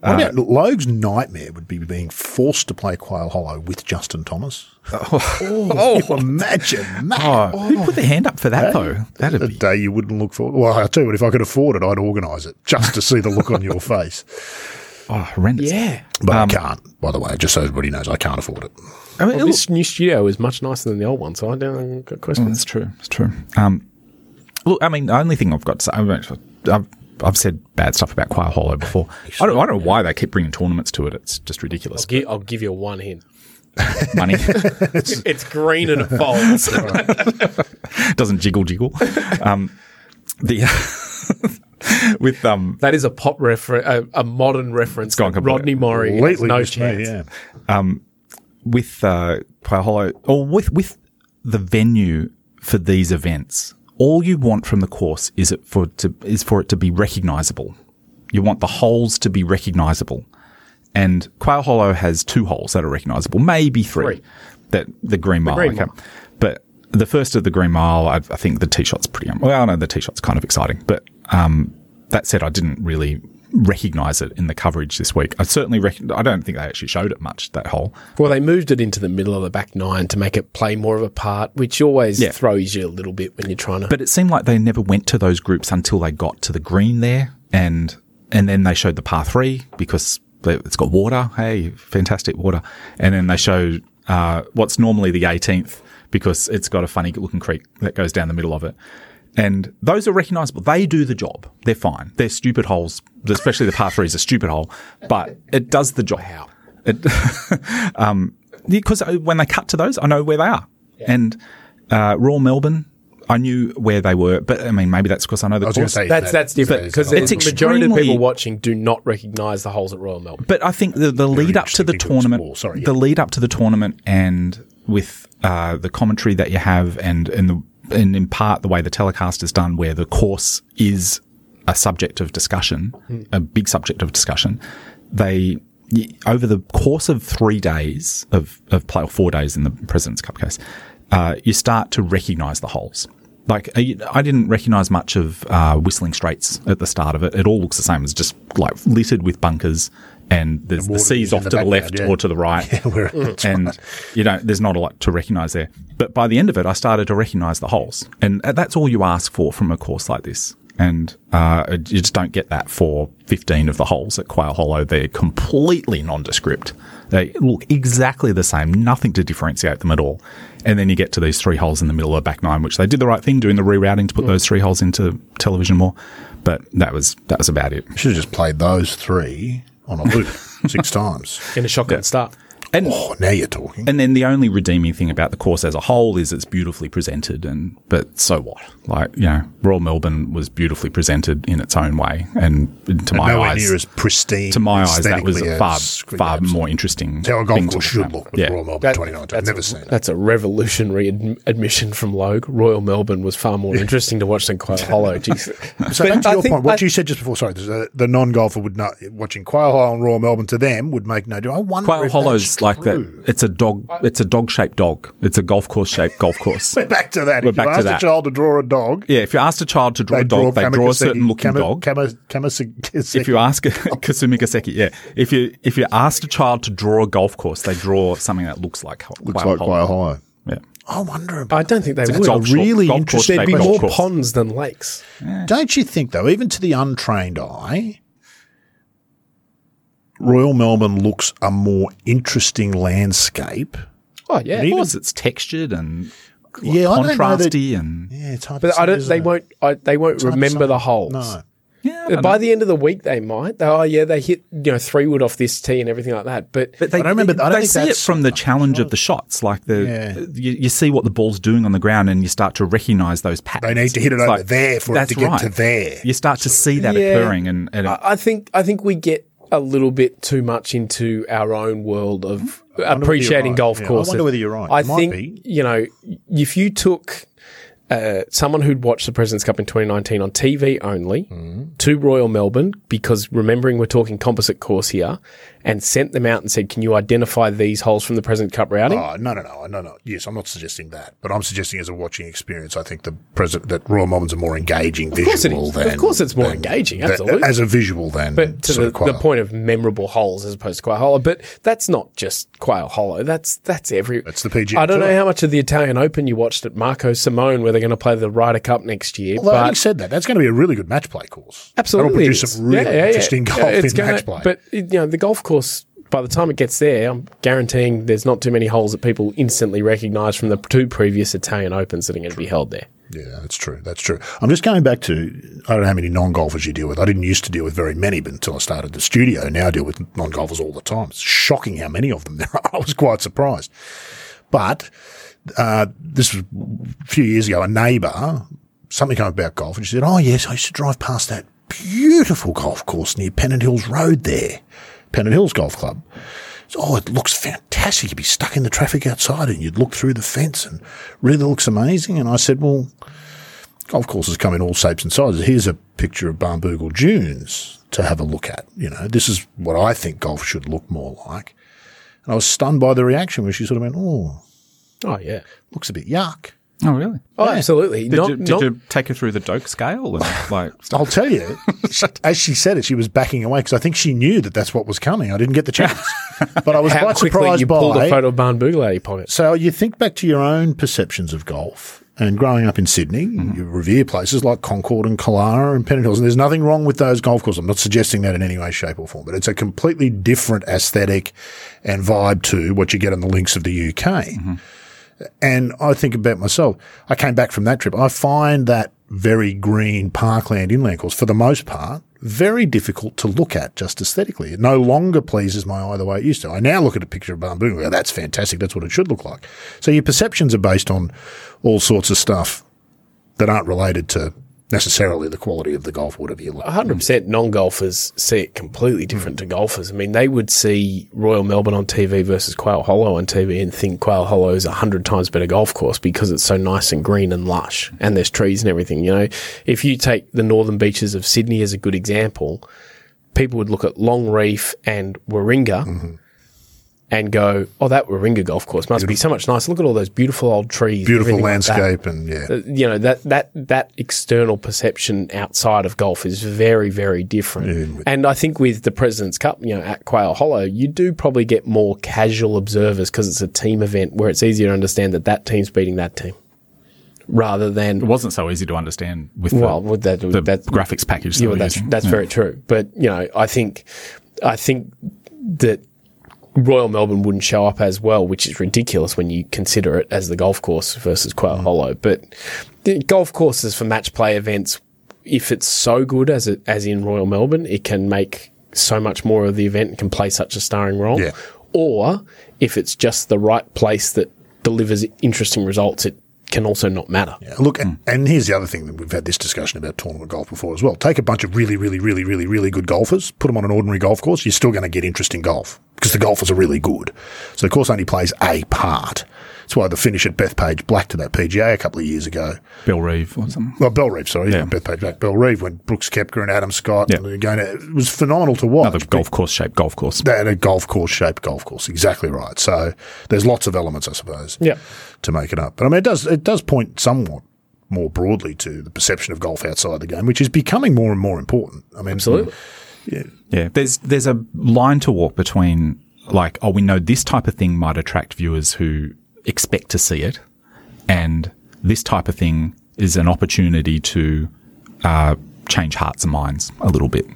S1: What about Logue's nightmare would be being forced to play Quail Hollow with Justin Thomas? Oh, imagine that.
S2: Oh, who put their hand up for that though? That'd
S1: A
S2: be
S1: day you wouldn't look for. Well, I'll tell you what, if I could afford it, I'd organise it just to see the look on your face.
S2: oh, horrendous.
S3: Yeah.
S1: But
S2: Um,
S1: I can't, by the way, just so everybody knows, I can't afford it.
S2: I mean,
S3: Well, this new studio is much nicer than the old one, so I don't I've got questions.
S2: That's true. It's true. Um, look, I mean, the only thing I've got to say, I mean, I've, I've said bad stuff about Quail Hollow before. I don't, I don't know why they keep bringing tournaments to it. It's just ridiculous.
S3: I'll, give, I'll give you one hint.
S2: Money
S3: It's green and it folds.
S2: doesn't jiggle jiggle. Um, the with um,
S3: that is a pop reference, a, a modern reference.
S2: gone completely-
S3: Rodney Morri has
S1: Completely
S3: no
S1: missed me,
S3: chance.
S1: yeah.
S2: With uh, Quail Hollow, or with with the venue for these events, all you want from the course is it for to is for it to be recognisable. You want the holes to be recognisable, and Quail Hollow has two holes that are recognisable, maybe three.
S3: Three.
S2: That the Green Mile,
S3: Green
S2: okay.
S3: Mile.
S2: But the first of the Green Mile, I, I think the tee shot's pretty. Um, well, no, the tee shot's kind of exciting, but um, that said, I didn't really recognise it in the coverage this week. I certainly reckon. I don't think they actually showed it much that hole.
S3: Well, they moved it into the middle of the back nine to make it play more of a part, which always
S2: Yeah.
S3: throws you a little bit when you're trying to.
S2: But it seemed like they never went to those groups until they got to the green there, and and then they showed the par three because it's got water. Hey, fantastic water! And then they showed uh, what's normally the 18th because it's got a funny looking creek that goes down the middle of it. And those are recognisable. They do the job. They're fine. They're stupid holes, especially the par three is a stupid hole, but it does the job.
S3: Wow.
S2: It, um, because when they cut to those, I know where they are. And uh, Royal Melbourne, I knew where they were, but I mean, maybe that's because I know the
S1: I was
S2: course.
S1: say
S3: that's
S1: that-
S3: that's different because
S2: It's
S3: the majority of people watching do not recognise the holes at Royal Melbourne.
S2: But I think the, the lead up to the
S1: thing to
S2: tournament,
S1: explore. Sorry, yeah.
S2: the lead up to the tournament, and with uh, the commentary that you have, and and the and in part the way the telecast is done, where the course is a subject of discussion, a big subject of discussion, they over the course of three days of of play or four days in the President's Cup case, uh, you start to recognise the holes. Like I I didn't recognise much of uh, Whistling Straits at the start of it. It all looks the same. It's just like littered with bunkers, and there's the
S1: water
S2: seas
S1: is
S2: off
S1: the
S2: to the left
S1: yeah.
S2: or to the right,
S1: Yeah,
S2: and
S1: right.
S2: you know there's not a lot to recognise there. But by the end of it, I started to recognise the holes, and that's all you ask for from a course like this. And uh, you just don't get that for 15 of the holes at Quail Hollow. They're completely nondescript. They look exactly the same, nothing to differentiate them at all. And then you get to these three holes in the middle of the back nine, which they did the right thing doing the rerouting to put those three holes into television more. But that was that was about it.
S1: Should have just played those three on a loop six times.
S3: in a shotgun start.
S2: And
S1: Oh, now you're talking.
S2: And then the only redeeming thing about the course as a whole is it's beautifully presented. And but so what? Like you know, Royal Melbourne was beautifully presented in its own way, and to my
S1: Nowhere
S2: eyes,
S1: near as pristine.
S2: to my eyes, that was a far far
S1: absolutely.
S2: more interesting.
S1: How a golf
S2: thing to
S1: course should look with
S2: Yeah.
S1: Royal Melbourne
S3: That-
S1: 2019. I've never
S3: a,
S1: seen it.
S3: That's a revolutionary ad- admission from Logue. Royal Melbourne was far more interesting to watch than Quail Hollow. Jeez.
S1: So back to
S3: I
S1: your point, what
S3: I-
S1: you said just before, sorry, the, the non-golfer would not, watching Quail Hollow and Royal Melbourne to them would make no difference. I wonder
S2: Quail
S1: if
S2: Hollow's
S1: that's
S2: like
S1: true.
S2: that. It's a dog. It's a dog shaped dog. It's a golf course shaped golf course.
S1: We're back to that.
S2: We're
S1: if
S2: back
S1: you
S2: to
S1: ask
S2: that.
S1: a child to draw a dog,
S2: Yeah, if you asked a child to draw a dog, they draw a certain looking
S1: Kama-
S2: dog.
S1: Kama- Kamaseki-
S2: if you ask Kasumi Kaseki, yeah, if you if you asked a child to draw a golf course, they draw something that looks like
S1: looks
S2: Quail
S1: like
S2: Hollow.
S1: Quail
S2: Yeah.
S1: I wonder about
S3: I don't think they
S2: a
S3: would.
S2: golf
S1: a really
S2: golf
S1: interesting
S3: There'd be more
S2: course.
S3: ponds than lakes.
S1: Don't you think, though, even to the untrained eye, Royal Melbourne looks a more interesting landscape?
S3: Oh yeah,
S2: Of course, it's textured and
S1: Yeah, I don't know that-
S2: contrasty and
S1: Yeah, it's hard to
S3: but
S1: say,
S3: I don't.
S1: isn't
S3: They
S1: it?
S3: won't. I, they won't
S1: hard to
S3: remember the holes.
S1: No.
S2: yeah.
S3: By the end of the week, they might. They, oh yeah, they hit you know three wood off this tee and everything like that. But,
S2: But they,
S1: I don't remember- I don't
S2: they
S1: think
S2: see it from the challenge of the shots. Like the
S1: Yeah.
S2: you, you see what the ball's doing on the ground, and you start to recognise those patterns.
S1: They need to hit it
S2: It's
S1: over
S2: like,
S1: there for it to get
S2: right.
S1: to there.
S2: You start to see that
S3: Yeah.
S2: occurring, and, and
S3: I, I think I think we get a little bit too much into our own world of appreciating
S1: right.
S3: golf
S1: Yeah, I wonder whether you're right.
S3: I
S1: might
S3: think
S1: be.
S3: you know if you took uh, someone who'd watched the President's Cup in 2019 on TV only
S1: Mm-hmm.
S3: to Royal Melbourne, because remembering we're talking composite course here, and sent them out and said, "Can you identify these holes from the President's Cup routing?"
S1: Oh, no, no, no, no, no. Yes, I'm not suggesting that, but I'm suggesting as a watching experience, I think the president that Royal Melbourne's a more engaging
S3: of
S1: visual than
S3: Of course, it's more
S1: than-
S3: engaging.
S1: than-
S3: Absolutely.
S1: as a visual than
S3: But to the, the point of memorable holes as opposed to Quail Hollow. But that's not just Quail Hollow. That's that's every.
S1: That's the PGA
S3: I don't know how much of the Italian Open you watched at Marco Simone, where they're going to play the Ryder Cup next year.
S1: Although having said that, that's going to be a really good match play course.
S3: absolutely,
S1: that'll produce some really
S3: Yeah, yeah,
S1: interesting golf
S3: Yeah, it's
S1: in
S3: gonna-
S1: match play.
S3: But you know, the golf course. By the time it gets there, I'm guaranteeing there's not too many holes that people instantly recognise from the two previous Italian Opens that are going to be held there.
S1: Yeah, that's true. That's true. I'm just going back to I don't know how many non golfers you deal with. I didn't used to deal with very many, but until I started the studio, now I deal with non golfers all the time. It's shocking how many of them there are. I was quite surprised. But uh, this was a few years ago. A neighbour, something came up about golf, and she said, "Oh yes, I used to drive past that beautiful golf course near Pennant Hills Road there, Pennant Hills Golf Club." So, oh, it looks fantastic. You'd be stuck in the traffic outside, and you'd look through the fence, and really looks amazing. And I said, "Well." golf courses come in all shapes and sizes. Here's a picture of Barnbougle Dunes to have a look at. You know, this is what I think golf should look more like. And I was stunned by the reaction where she sort of went, "Oh,
S3: Oh yeah.
S1: looks a bit yuck."
S2: Oh, really?
S3: Oh, absolutely.
S2: Did,
S3: Not-
S2: you, did
S3: not-
S2: you take her through the Doak scale and like
S1: I'll tell you, as she said it, she was backing away because I think she knew that that's what was coming. I didn't get the chance, but I was
S3: how
S1: quite surprised
S3: you
S1: by.
S3: pulled a photo of Barnbougle out of your pocket.
S1: So you think back to your own perceptions of golf and growing up in Sydney, mm-hmm. you revere places like Concord and Killara and Pennant Hills, and there's nothing wrong with those golf courses. I'm not suggesting that in any way, shape or form, but it's a completely different aesthetic and vibe to what you get on the links of the UK. Mm-hmm. And I think about myself. I came back from that trip. I find that very green parkland inland course, for the most part, very difficult to look at just aesthetically. It no longer pleases my eye the way it used to. I now look at a picture of Bamboo and go, that's fantastic. That's what it should look like. So your perceptions are based on all sorts of stuff that aren't related to necessarily the quality of the golf, whatever you like.
S3: 100% non golfers see it completely different to golfers. I mean, they would see Royal Melbourne on TV versus Quail Hollow on TV and think Quail Hollow is a hundred times better golf course because it's so nice and green and lush and there's trees and everything. You know, if you take the northern beaches of Sydney as a good example, people would look at Long Reef and Warringah. Mm-hmm. And go, oh, that Warringah golf course must be so much nicer. Look at all those beautiful old trees,
S1: Beautiful
S3: everything like
S1: landscape and yeah.
S3: uh, you know that that that external perception outside of golf is very very different. And I think with the President's Cup, you know, at Quail Hollow, you do probably get more casual observers because it's a team event where it's easier to understand that that team's beating that team, rather than it
S2: wasn't so easy to understand with
S3: well,
S2: the,
S3: with that
S2: the
S3: that
S2: graphics package.
S3: yeah, well,
S2: were
S3: that's
S2: using.
S3: that's
S2: Yeah.
S3: very true. But you know, I think I think that Royal Melbourne wouldn't show up as well, which is ridiculous when you consider it as the golf course versus Quail mm. Hollow. But golf courses for match play events, if it's so good as it, as in Royal Melbourne, it can make so much more of the event and can play such a starring role.
S1: Yeah.
S3: Or if it's just the right place that delivers interesting results, it can also not matter.
S1: Yeah, Look, and, here's the other thing that we've had this discussion about tournament golf before as well. Take a bunch of really, really, really, really, really good golfers, put them on an ordinary golf course, you're still going to get interesting golf because the golfers are really good. So the course only plays a part. That's why the finish at Bethpage Black to that PGA a couple of years ago.
S2: Bill Reeve or something.
S1: Well, Bellerive, sorry,
S2: Yeah.
S1: not Bethpage Black, Bellerive when Brooks Koepka and Adam Scott
S2: Yeah.
S1: and they're going to, it was phenomenal to watch.
S2: Another golf course shaped golf course.
S1: And a golf course shaped golf course, exactly right. So there's lots of elements, I suppose
S3: Yeah.
S1: to make it up. But I mean, it does it does point somewhat more broadly to the perception of golf outside the game, which is becoming more and more important. I mean,
S3: Absolutely.
S2: Yeah. Yeah, there's there's a line to walk between like, oh, we know this type of thing might attract viewers who expect to see it, and this type of thing is an opportunity to uh, change hearts and minds a little bit.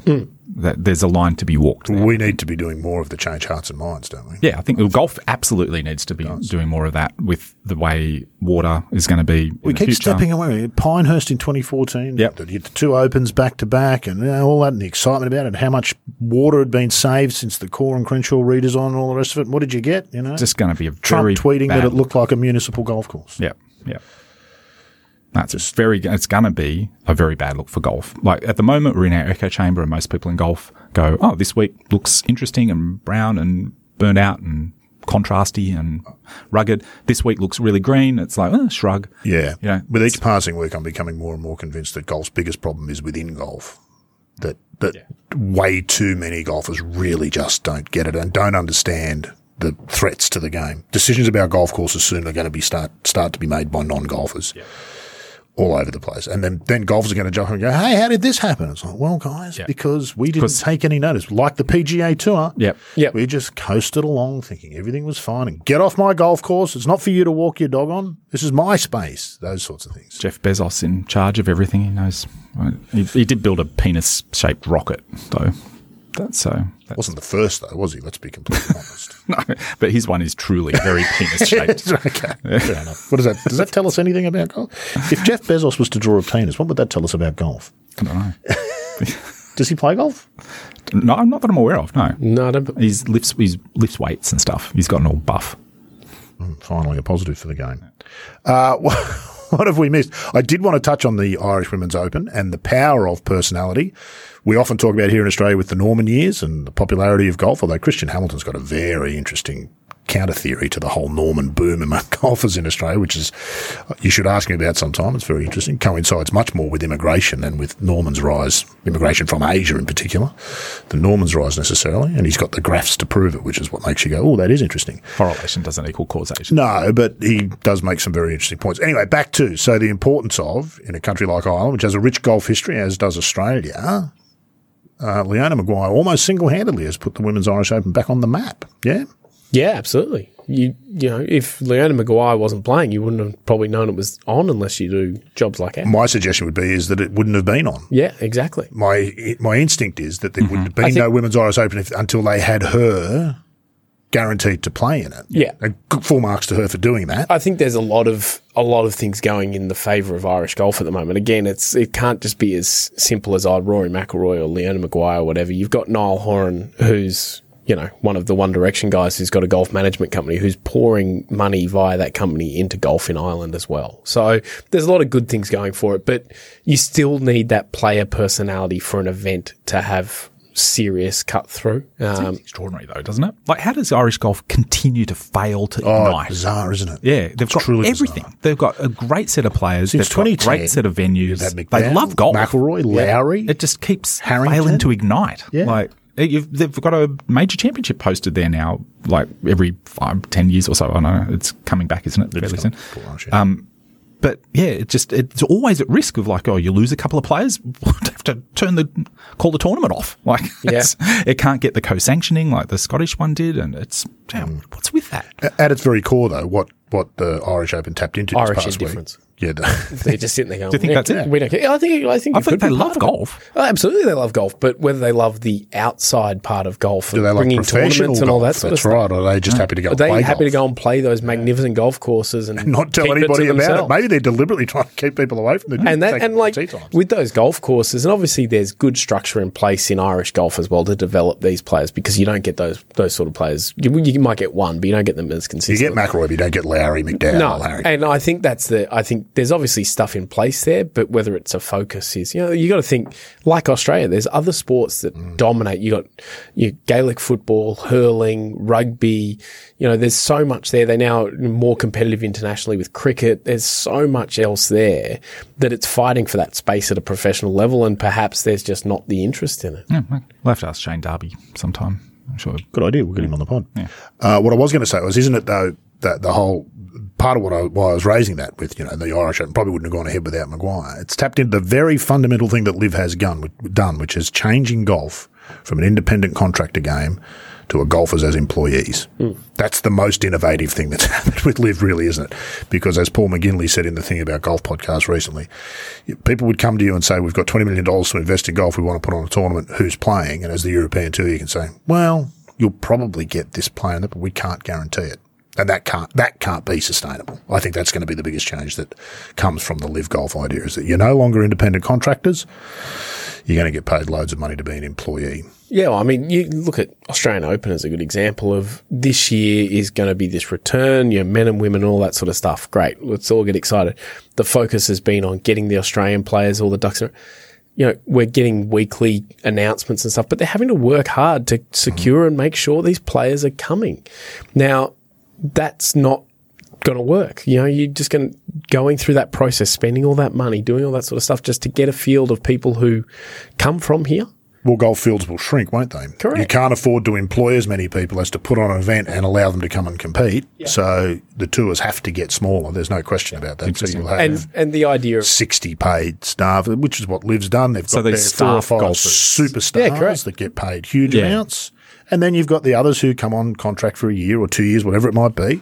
S2: That there's a line to be walked. There.
S1: We need to be doing more of the change hearts and minds, don't we?
S2: Yeah, I think golf absolutely needs to be doing more of that with the way water is going to be.
S1: We
S2: in
S1: keep
S2: future.
S1: stepping away. Pinehurst in 2014,
S2: Yep.
S1: the, the two opens back to back, and you know, all that, and the excitement about it, and how much water had been saved since the Coore and Crenshaw redesign, and all the rest of it. And what did you get? You know,
S2: Just going to be a
S1: Trump
S2: very
S1: tweeting
S2: bad
S1: that it looked like a municipal golf course.
S2: Yeah, yeah. That's just very. It's going to be a very bad look for golf. Like at the moment, we're in our echo chamber, and most people in golf go, "Oh, this week looks interesting and brown and burnt out and contrasty and rugged. This week looks really green." It's like oh, shrug.
S1: Yeah.
S2: You know,
S1: With each passing week, I'm becoming more and more convinced that golf's biggest problem is within golf. That that way too many golfers really just don't get it and don't understand the threats to the game. Decisions about golf courses soon are going to be start start to be made by non golfers. All over the place. And then, then golfers are going to jump and go, Hey, how did this happen? It's like, well, guys,
S2: Yeah.
S1: because we didn't take any notice. Like the PGA tour.
S2: Yep.
S3: Yep.
S1: We just coasted along thinking everything was fine and get off my golf course. It's not for you to walk your dog on. This is my space. Those sorts of things.
S2: Jeff Bezos in charge of everything. He knows. He, he did build a penis-shaped rocket, though. That's so. That's,
S1: Wasn't the first though, was he? Let's be completely honest.
S2: no, but his one is truly very penis-shaped.
S1: okay, fair enough. What does that? Does that tell us anything about golf? If Jeff Bezos was to draw a penis, what would that tell us about golf?
S2: I don't know.
S1: Does he play golf?
S2: No, I'm not that I'm aware of. No,
S3: No, I don't,
S2: he's lifts he's lifts weights and stuff. He's gotten all buff.
S1: Finally, a positive for the game. Uh, what have we missed? I did want to touch on the Irish Women's Open and the power of personality. We often talk about here in Australia with the Norman years and the popularity of golf, although Christian Hamilton's got a very interesting counter theory to the whole Norman boom among golfers in Australia, which is, you should ask me about sometime. It's very interesting. Coincides much more with immigration than with Norman's rise, immigration from Asia in particular, than Norman's rise necessarily. And he's got the graphs to prove it, which is what makes you go, oh, that is interesting.
S2: Correlation doesn't equal causation.
S1: No, but he does make some very interesting points. Anyway, back to so the importance of in a country like Ireland, which has a rich golf history, as does Australia. Uh, Leona Maguire almost single-handedly has put the Women's Irish Open back on the map. Yeah,
S3: yeah, absolutely. You you know, if Leona Maguire wasn't playing, you wouldn't have probably known it was on unless you do jobs like that.
S1: my suggestion would be is that it wouldn't have been on.
S3: Yeah, exactly.
S1: My my instinct is that there mm-hmm. wouldn't have been
S3: think-
S1: no Women's Irish Open if, until they had her guaranteed to play in it.
S3: Yeah.
S1: And good full marks to her for doing that.
S3: I think there's a lot of a lot of things going in the favour of Irish golf at the moment. Again, it's it can't just be as simple as oh, Rory McIlroy or Leona Maguire or whatever. You've got Niall Horan, who's you know one of the One Direction guys who's got a golf management company who's pouring money via that company into golf in Ireland as well. So there's a lot of good things going for it, but you still need that player personality for an event to have serious cut through. Um,
S2: Extraordinary though, doesn't it? Like, how does Irish golf continue to fail to
S1: Oh,
S2: ignite?
S1: bizarre, isn't it?
S2: Yeah, they've got
S1: truly
S2: everything.
S1: bizarre.
S2: They've got a great set of players.
S1: Since
S2: they've got a great set of venues.
S1: You've
S2: They love golf.
S1: McIlroy, Lowry.
S2: It just keeps
S1: Harrington.
S2: failing to ignite.
S1: Yeah.
S2: Like you've, they've got a major championship posted there now, like every five, ten years or so. I don't know it's coming back, isn't it? Fairly soon. Um, but yeah, it just it's always at risk of like, oh, you lose a couple of players, we'll have to turn the call the tournament off. Like,
S3: Yeah.
S2: it can't get the co-sanctioning like the Scottish one did, and it's damn, what's with that?
S1: At its very core, though, what what the Irish Open tapped into
S3: Irish
S1: this past
S3: indifference.
S1: week. Yeah,
S3: they're just sitting there going,
S2: Do you think that's it?
S3: We don't care. I think I think
S2: I think they love
S3: part of it.
S2: golf.
S3: Oh, absolutely, they love golf, but whether they love the outside part of golf,
S1: do
S3: and
S1: they like
S3: bringing tournaments and all that sort
S1: That's
S3: of
S1: right.
S3: stuff,
S1: Or are they just happy to go
S3: are they happy to go and play those magnificent golf courses and
S1: Not tell
S3: keep it to
S1: anybody about it. Maybe they're deliberately trying to keep people away from the
S3: and that and like with those golf courses, and obviously there's good structure in place in Irish golf as well to develop these players because you don't get those those sort of players. You, you might get one, but you don't get them as
S1: you get McIlroy, but you don't get Lowry, McDowell,
S3: No,
S1: Larry.
S3: and I think that's the. I think there's obviously stuff in place there, but whether it's a focus is, you know, you got to think like Australia. There's other sports that
S1: Mm.
S3: dominate. You got you Gaelic football, hurling, rugby. You know, there's so much there. They're now more competitive internationally with cricket. There's so much else there that it's fighting for that space at a professional level, and perhaps there's just not the interest in it.
S2: Yeah, we'll have to ask Shane Darby sometime. I'm sure.
S1: Good idea. We'll get him on the pod. Uh, what I was going to say was, isn't it though that the whole part of what I, why I was raising that with you know the Irish Open probably wouldn't have gone ahead without Maguire. It's tapped into the very fundamental thing that LIV has done, done, which is changing golf from an independent contractor game to a golfers as employees. Hmm. That's the most innovative thing that's happened with LIV, really, isn't it? Because as Paul McGinley said in the thing about golf podcast recently, people would come to you and say, "We've got twenty million dollars to invest in golf. We want to put on a tournament. Who's playing?" And as the European tour, you can say, "Well, you'll probably get this player, but we can't guarantee it." And that can't that can't be sustainable. I think that's going to be the biggest change that comes from the LIV golf idea is that you're no longer independent contractors. You're going to get paid loads of money to be an employee.
S3: Yeah, well, I mean, you look at Australian Open as a good example of this year is going to be this return, you know, men and women, all that sort of stuff. Great. Let's all get excited. The focus has been on getting the Australian players, all the ducks. in- You know, we're getting weekly announcements and stuff, but they're having to work hard to secure and make sure these players are coming. Now, that's not going to work. You know, you're just going going through that process, spending all that money, doing all that sort of stuff just to get a field of people who come from here.
S1: Well, golf fields will shrink, won't they?
S3: Correct.
S1: You can't afford to employ as many people as to put on an event and allow them to come and compete. So the tours have to get smaller. There's no question about that. So you'll have
S3: And and the idea of
S1: 60 paid staff, which is what LIV's done. They've got
S2: So
S1: their
S2: these
S1: four or
S2: staff
S1: five
S2: golfers.
S1: superstars
S3: Yeah, correct.
S1: that get paid huge
S2: Yeah.
S1: amounts. And then you've got the others who come on contract for a year or two years, whatever it might be.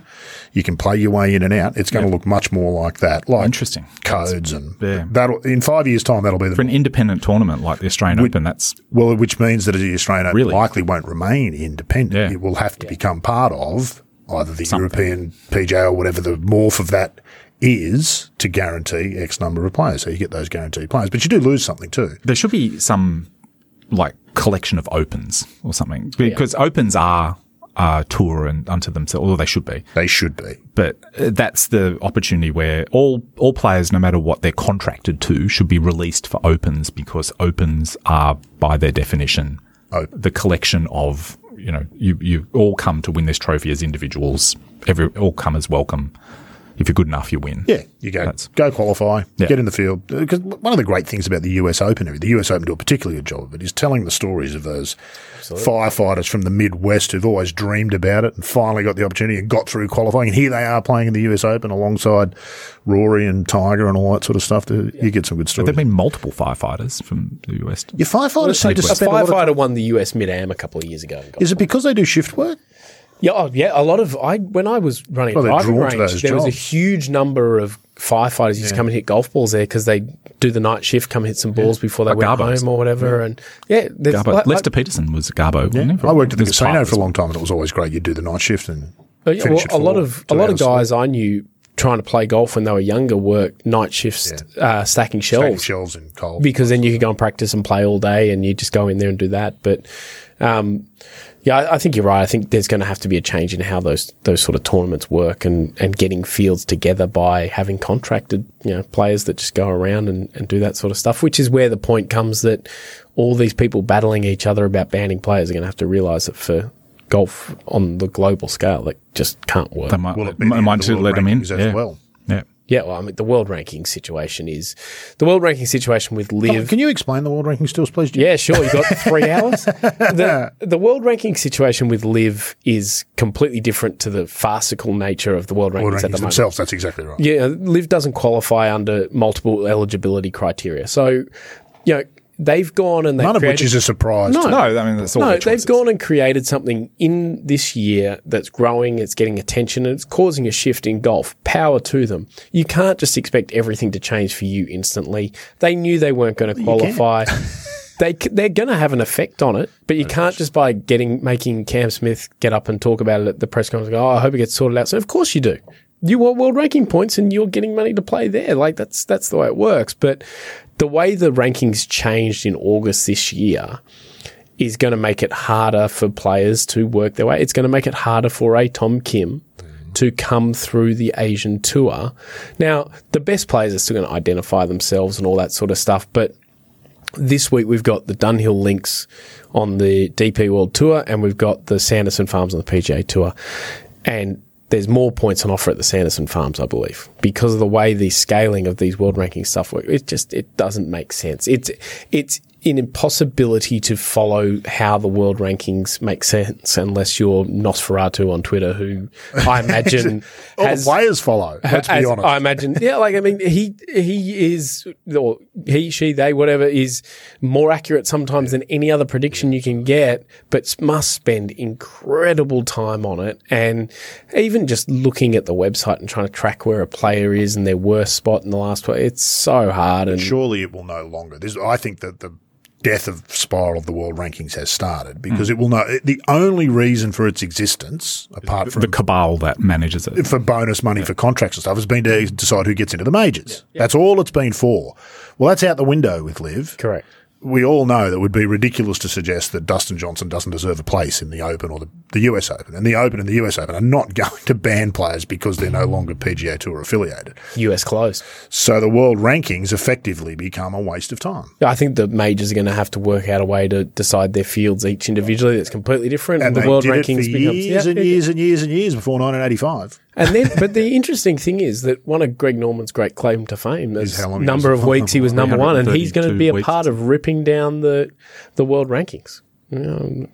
S1: You can play your way in and out. It's going to look much more like that, like
S2: Interesting.
S1: codes and
S2: Yeah.
S1: that'll in five years' time that'll be
S2: For an independent tournament like the Australian Open, that's
S1: well, which means that the Australian Open
S2: Really?
S1: likely won't remain independent.
S2: Yeah.
S1: It will have to become part of either the European PJ or whatever the morph of that is to guarantee X number of players. So you get those guaranteed players, but you do lose something too.
S2: there should be some like collection of opens or something because opens are a tour and unto themselves, or they should be.
S1: They should be.
S2: But uh, that's the opportunity where all all players, no matter what they're contracted to, should be released for opens because opens are, by their definition,
S1: Oh.
S2: the collection of you know you you all come to win this trophy as individuals. Every all comers welcome. If you're good enough, you win.
S1: Yeah, you go
S2: That's-
S1: go qualify,
S2: Yeah.
S1: get in the field. Uh, because one of the great things about the US Open, the US Open do a particularly good job of it, is telling the stories of those firefighters from the Midwest who've always dreamed about it and finally got the opportunity and got through qualifying. And here they are playing in the US Open alongside Rory and Tiger and all that sort of stuff. You get some good stories.
S2: there've been multiple firefighters from the US.
S1: Your firefighters seem to
S3: a
S1: spend a lot of
S3: firefighter won the US Mid Am a couple of years ago.
S1: Is it because they do shift work?
S3: Yeah, oh, yeah. A lot of I when I was running
S1: Well,
S3: a
S1: they're
S3: driving range,
S1: those
S3: there was a huge number of firefighters used to come and hit golf balls there because they do the night shift, come hit some balls before they
S2: Like
S3: went
S2: Garbos.
S3: home or whatever. And yeah,
S2: Garbo.
S3: like-
S2: Lester Peterson was Garbo. wasn't he?
S1: I worked at the casino for a long time and it was always great. You'd do the night shift and
S3: yeah,
S1: finish
S3: well,
S1: at
S3: a lot of a lot of
S1: hours.
S3: guys I knew trying to play golf when they were younger worked night shifts uh, stacking shelves
S1: Taking shelves in coal.
S3: because then you could go and practice and play all day and you just go in there and do that. But um, yeah, I, I think you're right. I think there's going to have to be a change in how those those sort of tournaments work and, and getting fields together by having contracted you know players that just go around and, and do that sort of stuff. Which is where the point comes that all these people battling each other about banning players are going to have to realise that for golf on the global scale that just can't work.
S2: They might,
S1: Will it
S2: might
S1: end
S2: might
S1: of the
S2: to let them in.
S1: as
S2: yeah.
S1: well?
S2: Yeah.
S3: Yeah, well, I mean, the world ranking situation is the world ranking situation with LIV.
S1: Can you explain the world ranking stills, please? Jim?
S3: Yeah, sure. You've got three hours. The, the world ranking situation with LIV is completely different to the farcical nature of the world rankings,
S1: World
S3: at the
S1: rankings
S3: moment.
S1: themselves, that's exactly right.
S3: Yeah, LIV doesn't qualify under multiple eligibility criteria. So, you know, they've gone and they've
S1: None of which is a surprise.
S3: No.
S2: No, I mean, that's all
S3: no, they've gone and created something in this year that's growing, it's getting attention, and it's causing a shift in golf. Power to them. You can't just expect everything to change for you instantly. They knew they weren't going to qualify. they they're going to have an effect on it, but you can't just by getting making Cam Smith get up and talk about it at the press conference. Go, oh, I hope it gets sorted out. So of course you do. You want world ranking points, and you're getting money to play there. Like that's that's the way it works. But the way the rankings changed in August this year is going to make it harder for players to work their way. It's going to make it harder for a Tom Kim to come through the Asian tour. Now, the best players are still going to identify themselves and all that sort of stuff, but this week we've got the Dunhill Links on the DP World Tour and we've got the Sanderson Farms on the PGA Tour. And there's more points on offer at the Sanderson Farms, I believe, because of the way the scaling of these world ranking stuff work. It just it doesn't make sense. It's it's an impossibility to follow how the world rankings make sense unless you're Nosferatu on Twitter, who I imagine
S1: All
S3: has
S1: the players follow. Let's be honest.
S3: I imagine, yeah, like I mean, he he is, or he, she, they, whatever, is more accurate sometimes than any other prediction you can get, but must spend incredible time on it, and even just looking at the website and trying to track where a player is and their worst spot in the last it's so hard. And
S1: Surely it will no longer. This, I think that the death of spiral of the world rankings has started
S2: Hmm.
S1: because it will no. The only reason for its existence, apart from
S2: the cabal that manages it.
S1: for bonus money for contracts and stuff, has been to decide who gets into the majors. That's all it's been for. Well, that's out the window with LIV.
S3: correct.
S1: We all know that it would be ridiculous to suggest that Dustin Johnson doesn't deserve a place in the Open or the, the US Open. And the Open and the US Open are not going to ban players because they're no longer PGA Tour affiliated.
S3: US closed.
S1: So the world rankings effectively become a waste of time.
S3: I think the majors are going to have to work out a way to decide their fields each individually. That's completely different.
S1: And
S3: the
S1: they
S3: world rankings
S1: for
S3: becomes
S1: years
S3: yeah,
S1: and
S3: yeah,
S1: years and years and years before 1985.
S3: And then, but the interesting thing is that one of Greg Norman's great claim to fame is
S1: how long
S3: number of weeks he was number one, and he's going to be a part of ripping down the the world rankings. You know,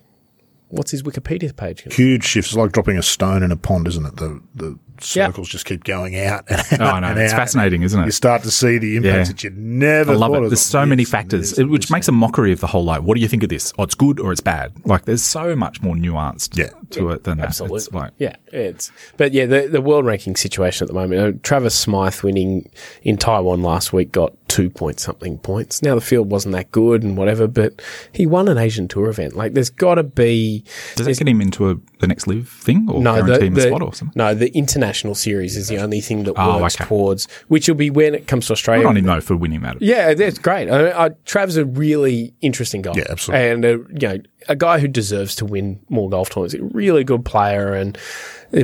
S3: what's his Wikipedia page? gonna-
S1: Huge shifts. It's like dropping a stone in a pond, isn't it? The, the
S3: Yeah.
S1: circles just keep going out and out
S2: Oh, I know.
S1: and
S2: It's
S1: out.
S2: fascinating, isn't it?
S1: You start to see the impacts
S2: Yeah.
S1: that you'd never
S2: I love
S1: thought
S2: it.
S1: of.
S2: There's so many
S1: This and
S2: factors,
S1: this
S2: which
S1: this.
S2: makes a mockery of the whole like, what do you think of this? Oh, it's good or it's bad. Like, there's so much more nuanced
S1: Yeah.
S2: to it than that.
S3: Absolutely.
S2: It's like,
S3: yeah, it's but yeah, the the world ranking situation at the moment. Uh, Travis Smyth winning in Taiwan last week got two point something points. Now the field wasn't that good and whatever, but he won an Asian Tour event. Like, there's got to be
S2: does that get him into a, the next LIV thing or
S3: no,
S2: guarantee
S3: the,
S2: him a
S3: the-
S2: spot or something?
S3: no, the international series is the only thing that
S2: Oh,
S3: works
S2: okay.
S3: towards, which will be when it comes to
S2: I
S3: Australia.
S2: don't even know for winning that.
S3: Yeah, that's great. I, I, Trav's a really interesting guy.
S1: Yeah, absolutely.
S3: And, uh, you know, a guy who deserves to win more golf tournaments. A really good player. And,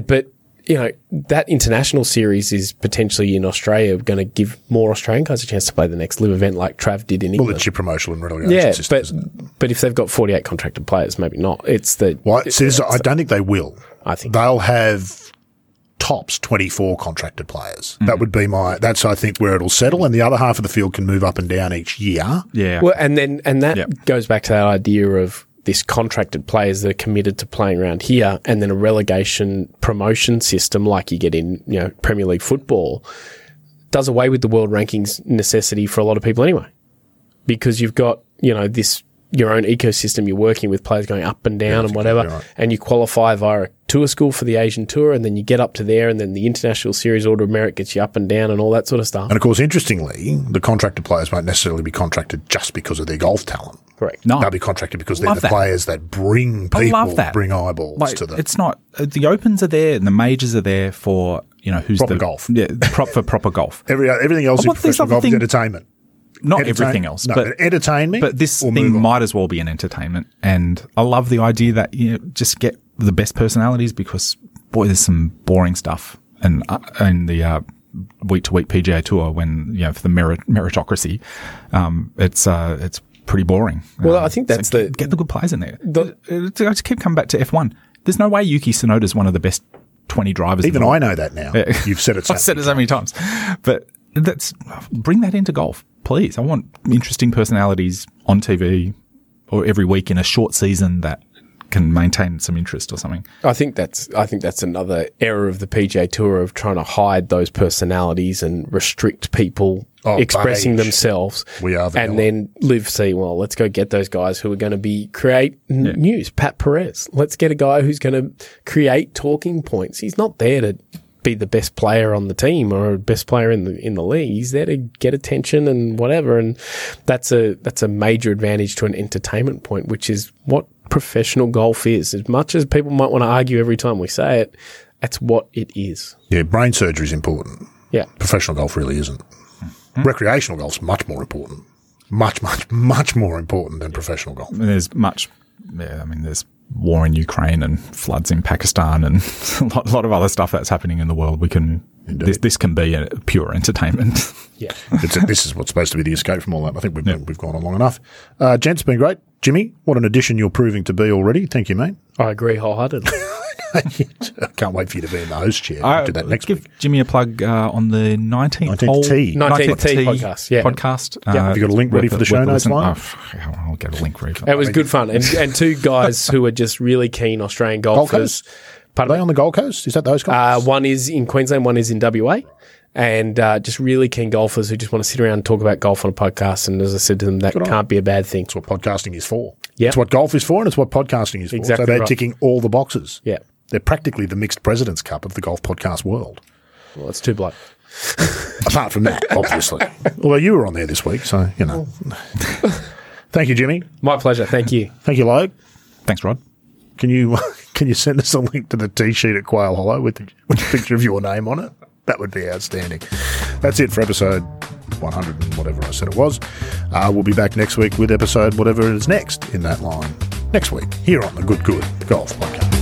S3: but, you know, that international series is potentially in Australia going to give more Australian guys a chance to play the next LIV event like Trav did in England.
S1: Well,
S3: England.
S1: it's your promotional and relegation
S3: yeah,
S1: system.
S3: but,
S1: isn't it?
S3: but if they've got 48 contracted players, maybe not. It's the,
S1: Well, see, this- I don't think they will.
S3: I think-
S1: they'll have tops 24 contracted players.
S2: Mm-hmm.
S1: That would be my, that's I think where it'll settle. And the other half of the field can move up and down each year.
S2: Yeah.
S3: Well, and then and that
S2: Yep.
S3: goes back to that idea of this contracted players that are committed to playing around here, and then a relegation promotion system like you get in you know Premier League football does away with the world rankings necessity for a lot of people anyway, because you've got you know this your own ecosystem you're working with players going up and down and whatever,
S1: right.
S3: and you qualify via a tour school for the Asian tour, and then you get up to there, and then the international series order of merit gets you up and down and all that sort of stuff.
S1: And of course, interestingly, the contracted players won't necessarily be contracted just because of their golf talent.
S3: Correct.
S2: no.
S1: They'll be contracted because they're
S2: Love
S1: the
S2: that.
S1: players that bring people,
S2: love that.
S1: bring eyeballs
S2: like,
S1: to them.
S2: It's not uh, the opens are there and the majors are there for you know who's
S1: Proper
S2: the
S1: golf.
S2: Yeah, prop for proper golf.
S1: Every, everything else in
S2: Well,
S1: professional
S2: other
S1: golf is
S2: thing-
S1: entertainment.
S2: Not
S1: Entertain-
S2: everything else,
S1: no,
S2: but
S1: entertain me.
S2: But this thing might as well be an entertainment, and I love the idea that you know just get the best personalities because boy, there's some boring stuff and uh, and the uh, week to week PGA Tour when you know for the merit, meritocracy, um, it's uh, it's pretty boring.
S3: Well,
S2: Um,
S3: I think
S2: so
S3: that's the-
S2: get the good players in there.
S3: The-
S2: I just keep coming back to F1. There's no way Yuki Tsunoda's one of the best twenty drivers.
S1: Even. I know that now. You've said it. so
S2: I've said it so many times, but that's bring that into golf, please. I want interesting personalities on TV or every week in a short season that can maintain some interest or something.
S3: I think that's I think that's another error of the PGA Tour of trying to hide those personalities and restrict people
S1: Oh,
S3: expressing
S1: beige.
S3: themselves.
S1: We are vanilla.
S3: and then LIV see well. Let's go get those guys who are going to be create n- news. Pat Perez. Let's get a guy who's going to create talking points. He's not there to be the best player on the team or best player in the in the league. He's there to get attention and whatever. And that's a that's a major advantage to an entertainment point, which is what professional golf is. As much as people might want to argue every time we say it, that's what it is.
S1: Yeah, brain surgery is important.
S3: Yeah.
S1: Professional golf really isn't.
S2: Hmm?
S1: Recreational golf's much more important. Much, much, much more important than professional golf.
S2: There's much, yeah, I mean, there's war in Ukraine and floods in Pakistan and a lot, lot of other stuff that's happening in the world. We can, this, this can be a pure entertainment.
S3: Yeah.
S1: It's this is what's supposed to be the escape from all that. I think we've, been, we've gone on long enough. Uh, gents, been great. Jimmy, what an addition you're proving to be already. Thank you, mate.
S3: I agree wholeheartedly.
S1: I can't wait for you to be in the host chair.
S2: I'll
S1: do that next
S2: give
S1: week.
S2: Jimmy a plug uh, on the 19th,
S1: 19th
S2: hole-
S1: tee.
S3: 19th tee podcast, yeah.
S2: Podcast.
S3: Yeah.
S2: Uh,
S1: Have you got a link ready for the
S2: a-
S1: show
S2: worth a
S1: notes,
S2: listen.
S1: Lyle?
S2: Oh, I'll get a link ready.
S3: It was good fun. And, and two guys who are just really keen Australian golfers.
S1: Coast? Are they on the Gold Coast? Is that those
S3: Uh,
S1: guys?
S3: one is in Queensland, one is in WA. And uh, just really keen golfers who just want to sit around and talk about golf on a podcast. And as I said to them, that
S1: on
S3: can't be a bad thing.
S1: It's what podcasting is for.
S3: Yeah.
S1: It's what golf is for and it's what podcasting is for.
S3: Exactly
S1: so they're
S3: right.
S1: ticking all the boxes.
S3: Yeah.
S1: They're practically the mixed president's cup of the golf podcast world.
S3: Well, it's two bloke.
S1: Apart from that, obviously. Although you were on there this week, so, you know. Thank you, Jimmy.
S3: My pleasure. Thank you.
S1: Thank you, Logue.
S2: Thanks, Rod.
S1: Can you can you send us a link to the tee sheet at Quail Hollow with, the, with a picture of your name on it? That would be outstanding. That's it for episode 100 and whatever I said it was. Uh, we'll be back next week with episode whatever is next in that line. Next week, here on the Good Good Golf Podcast.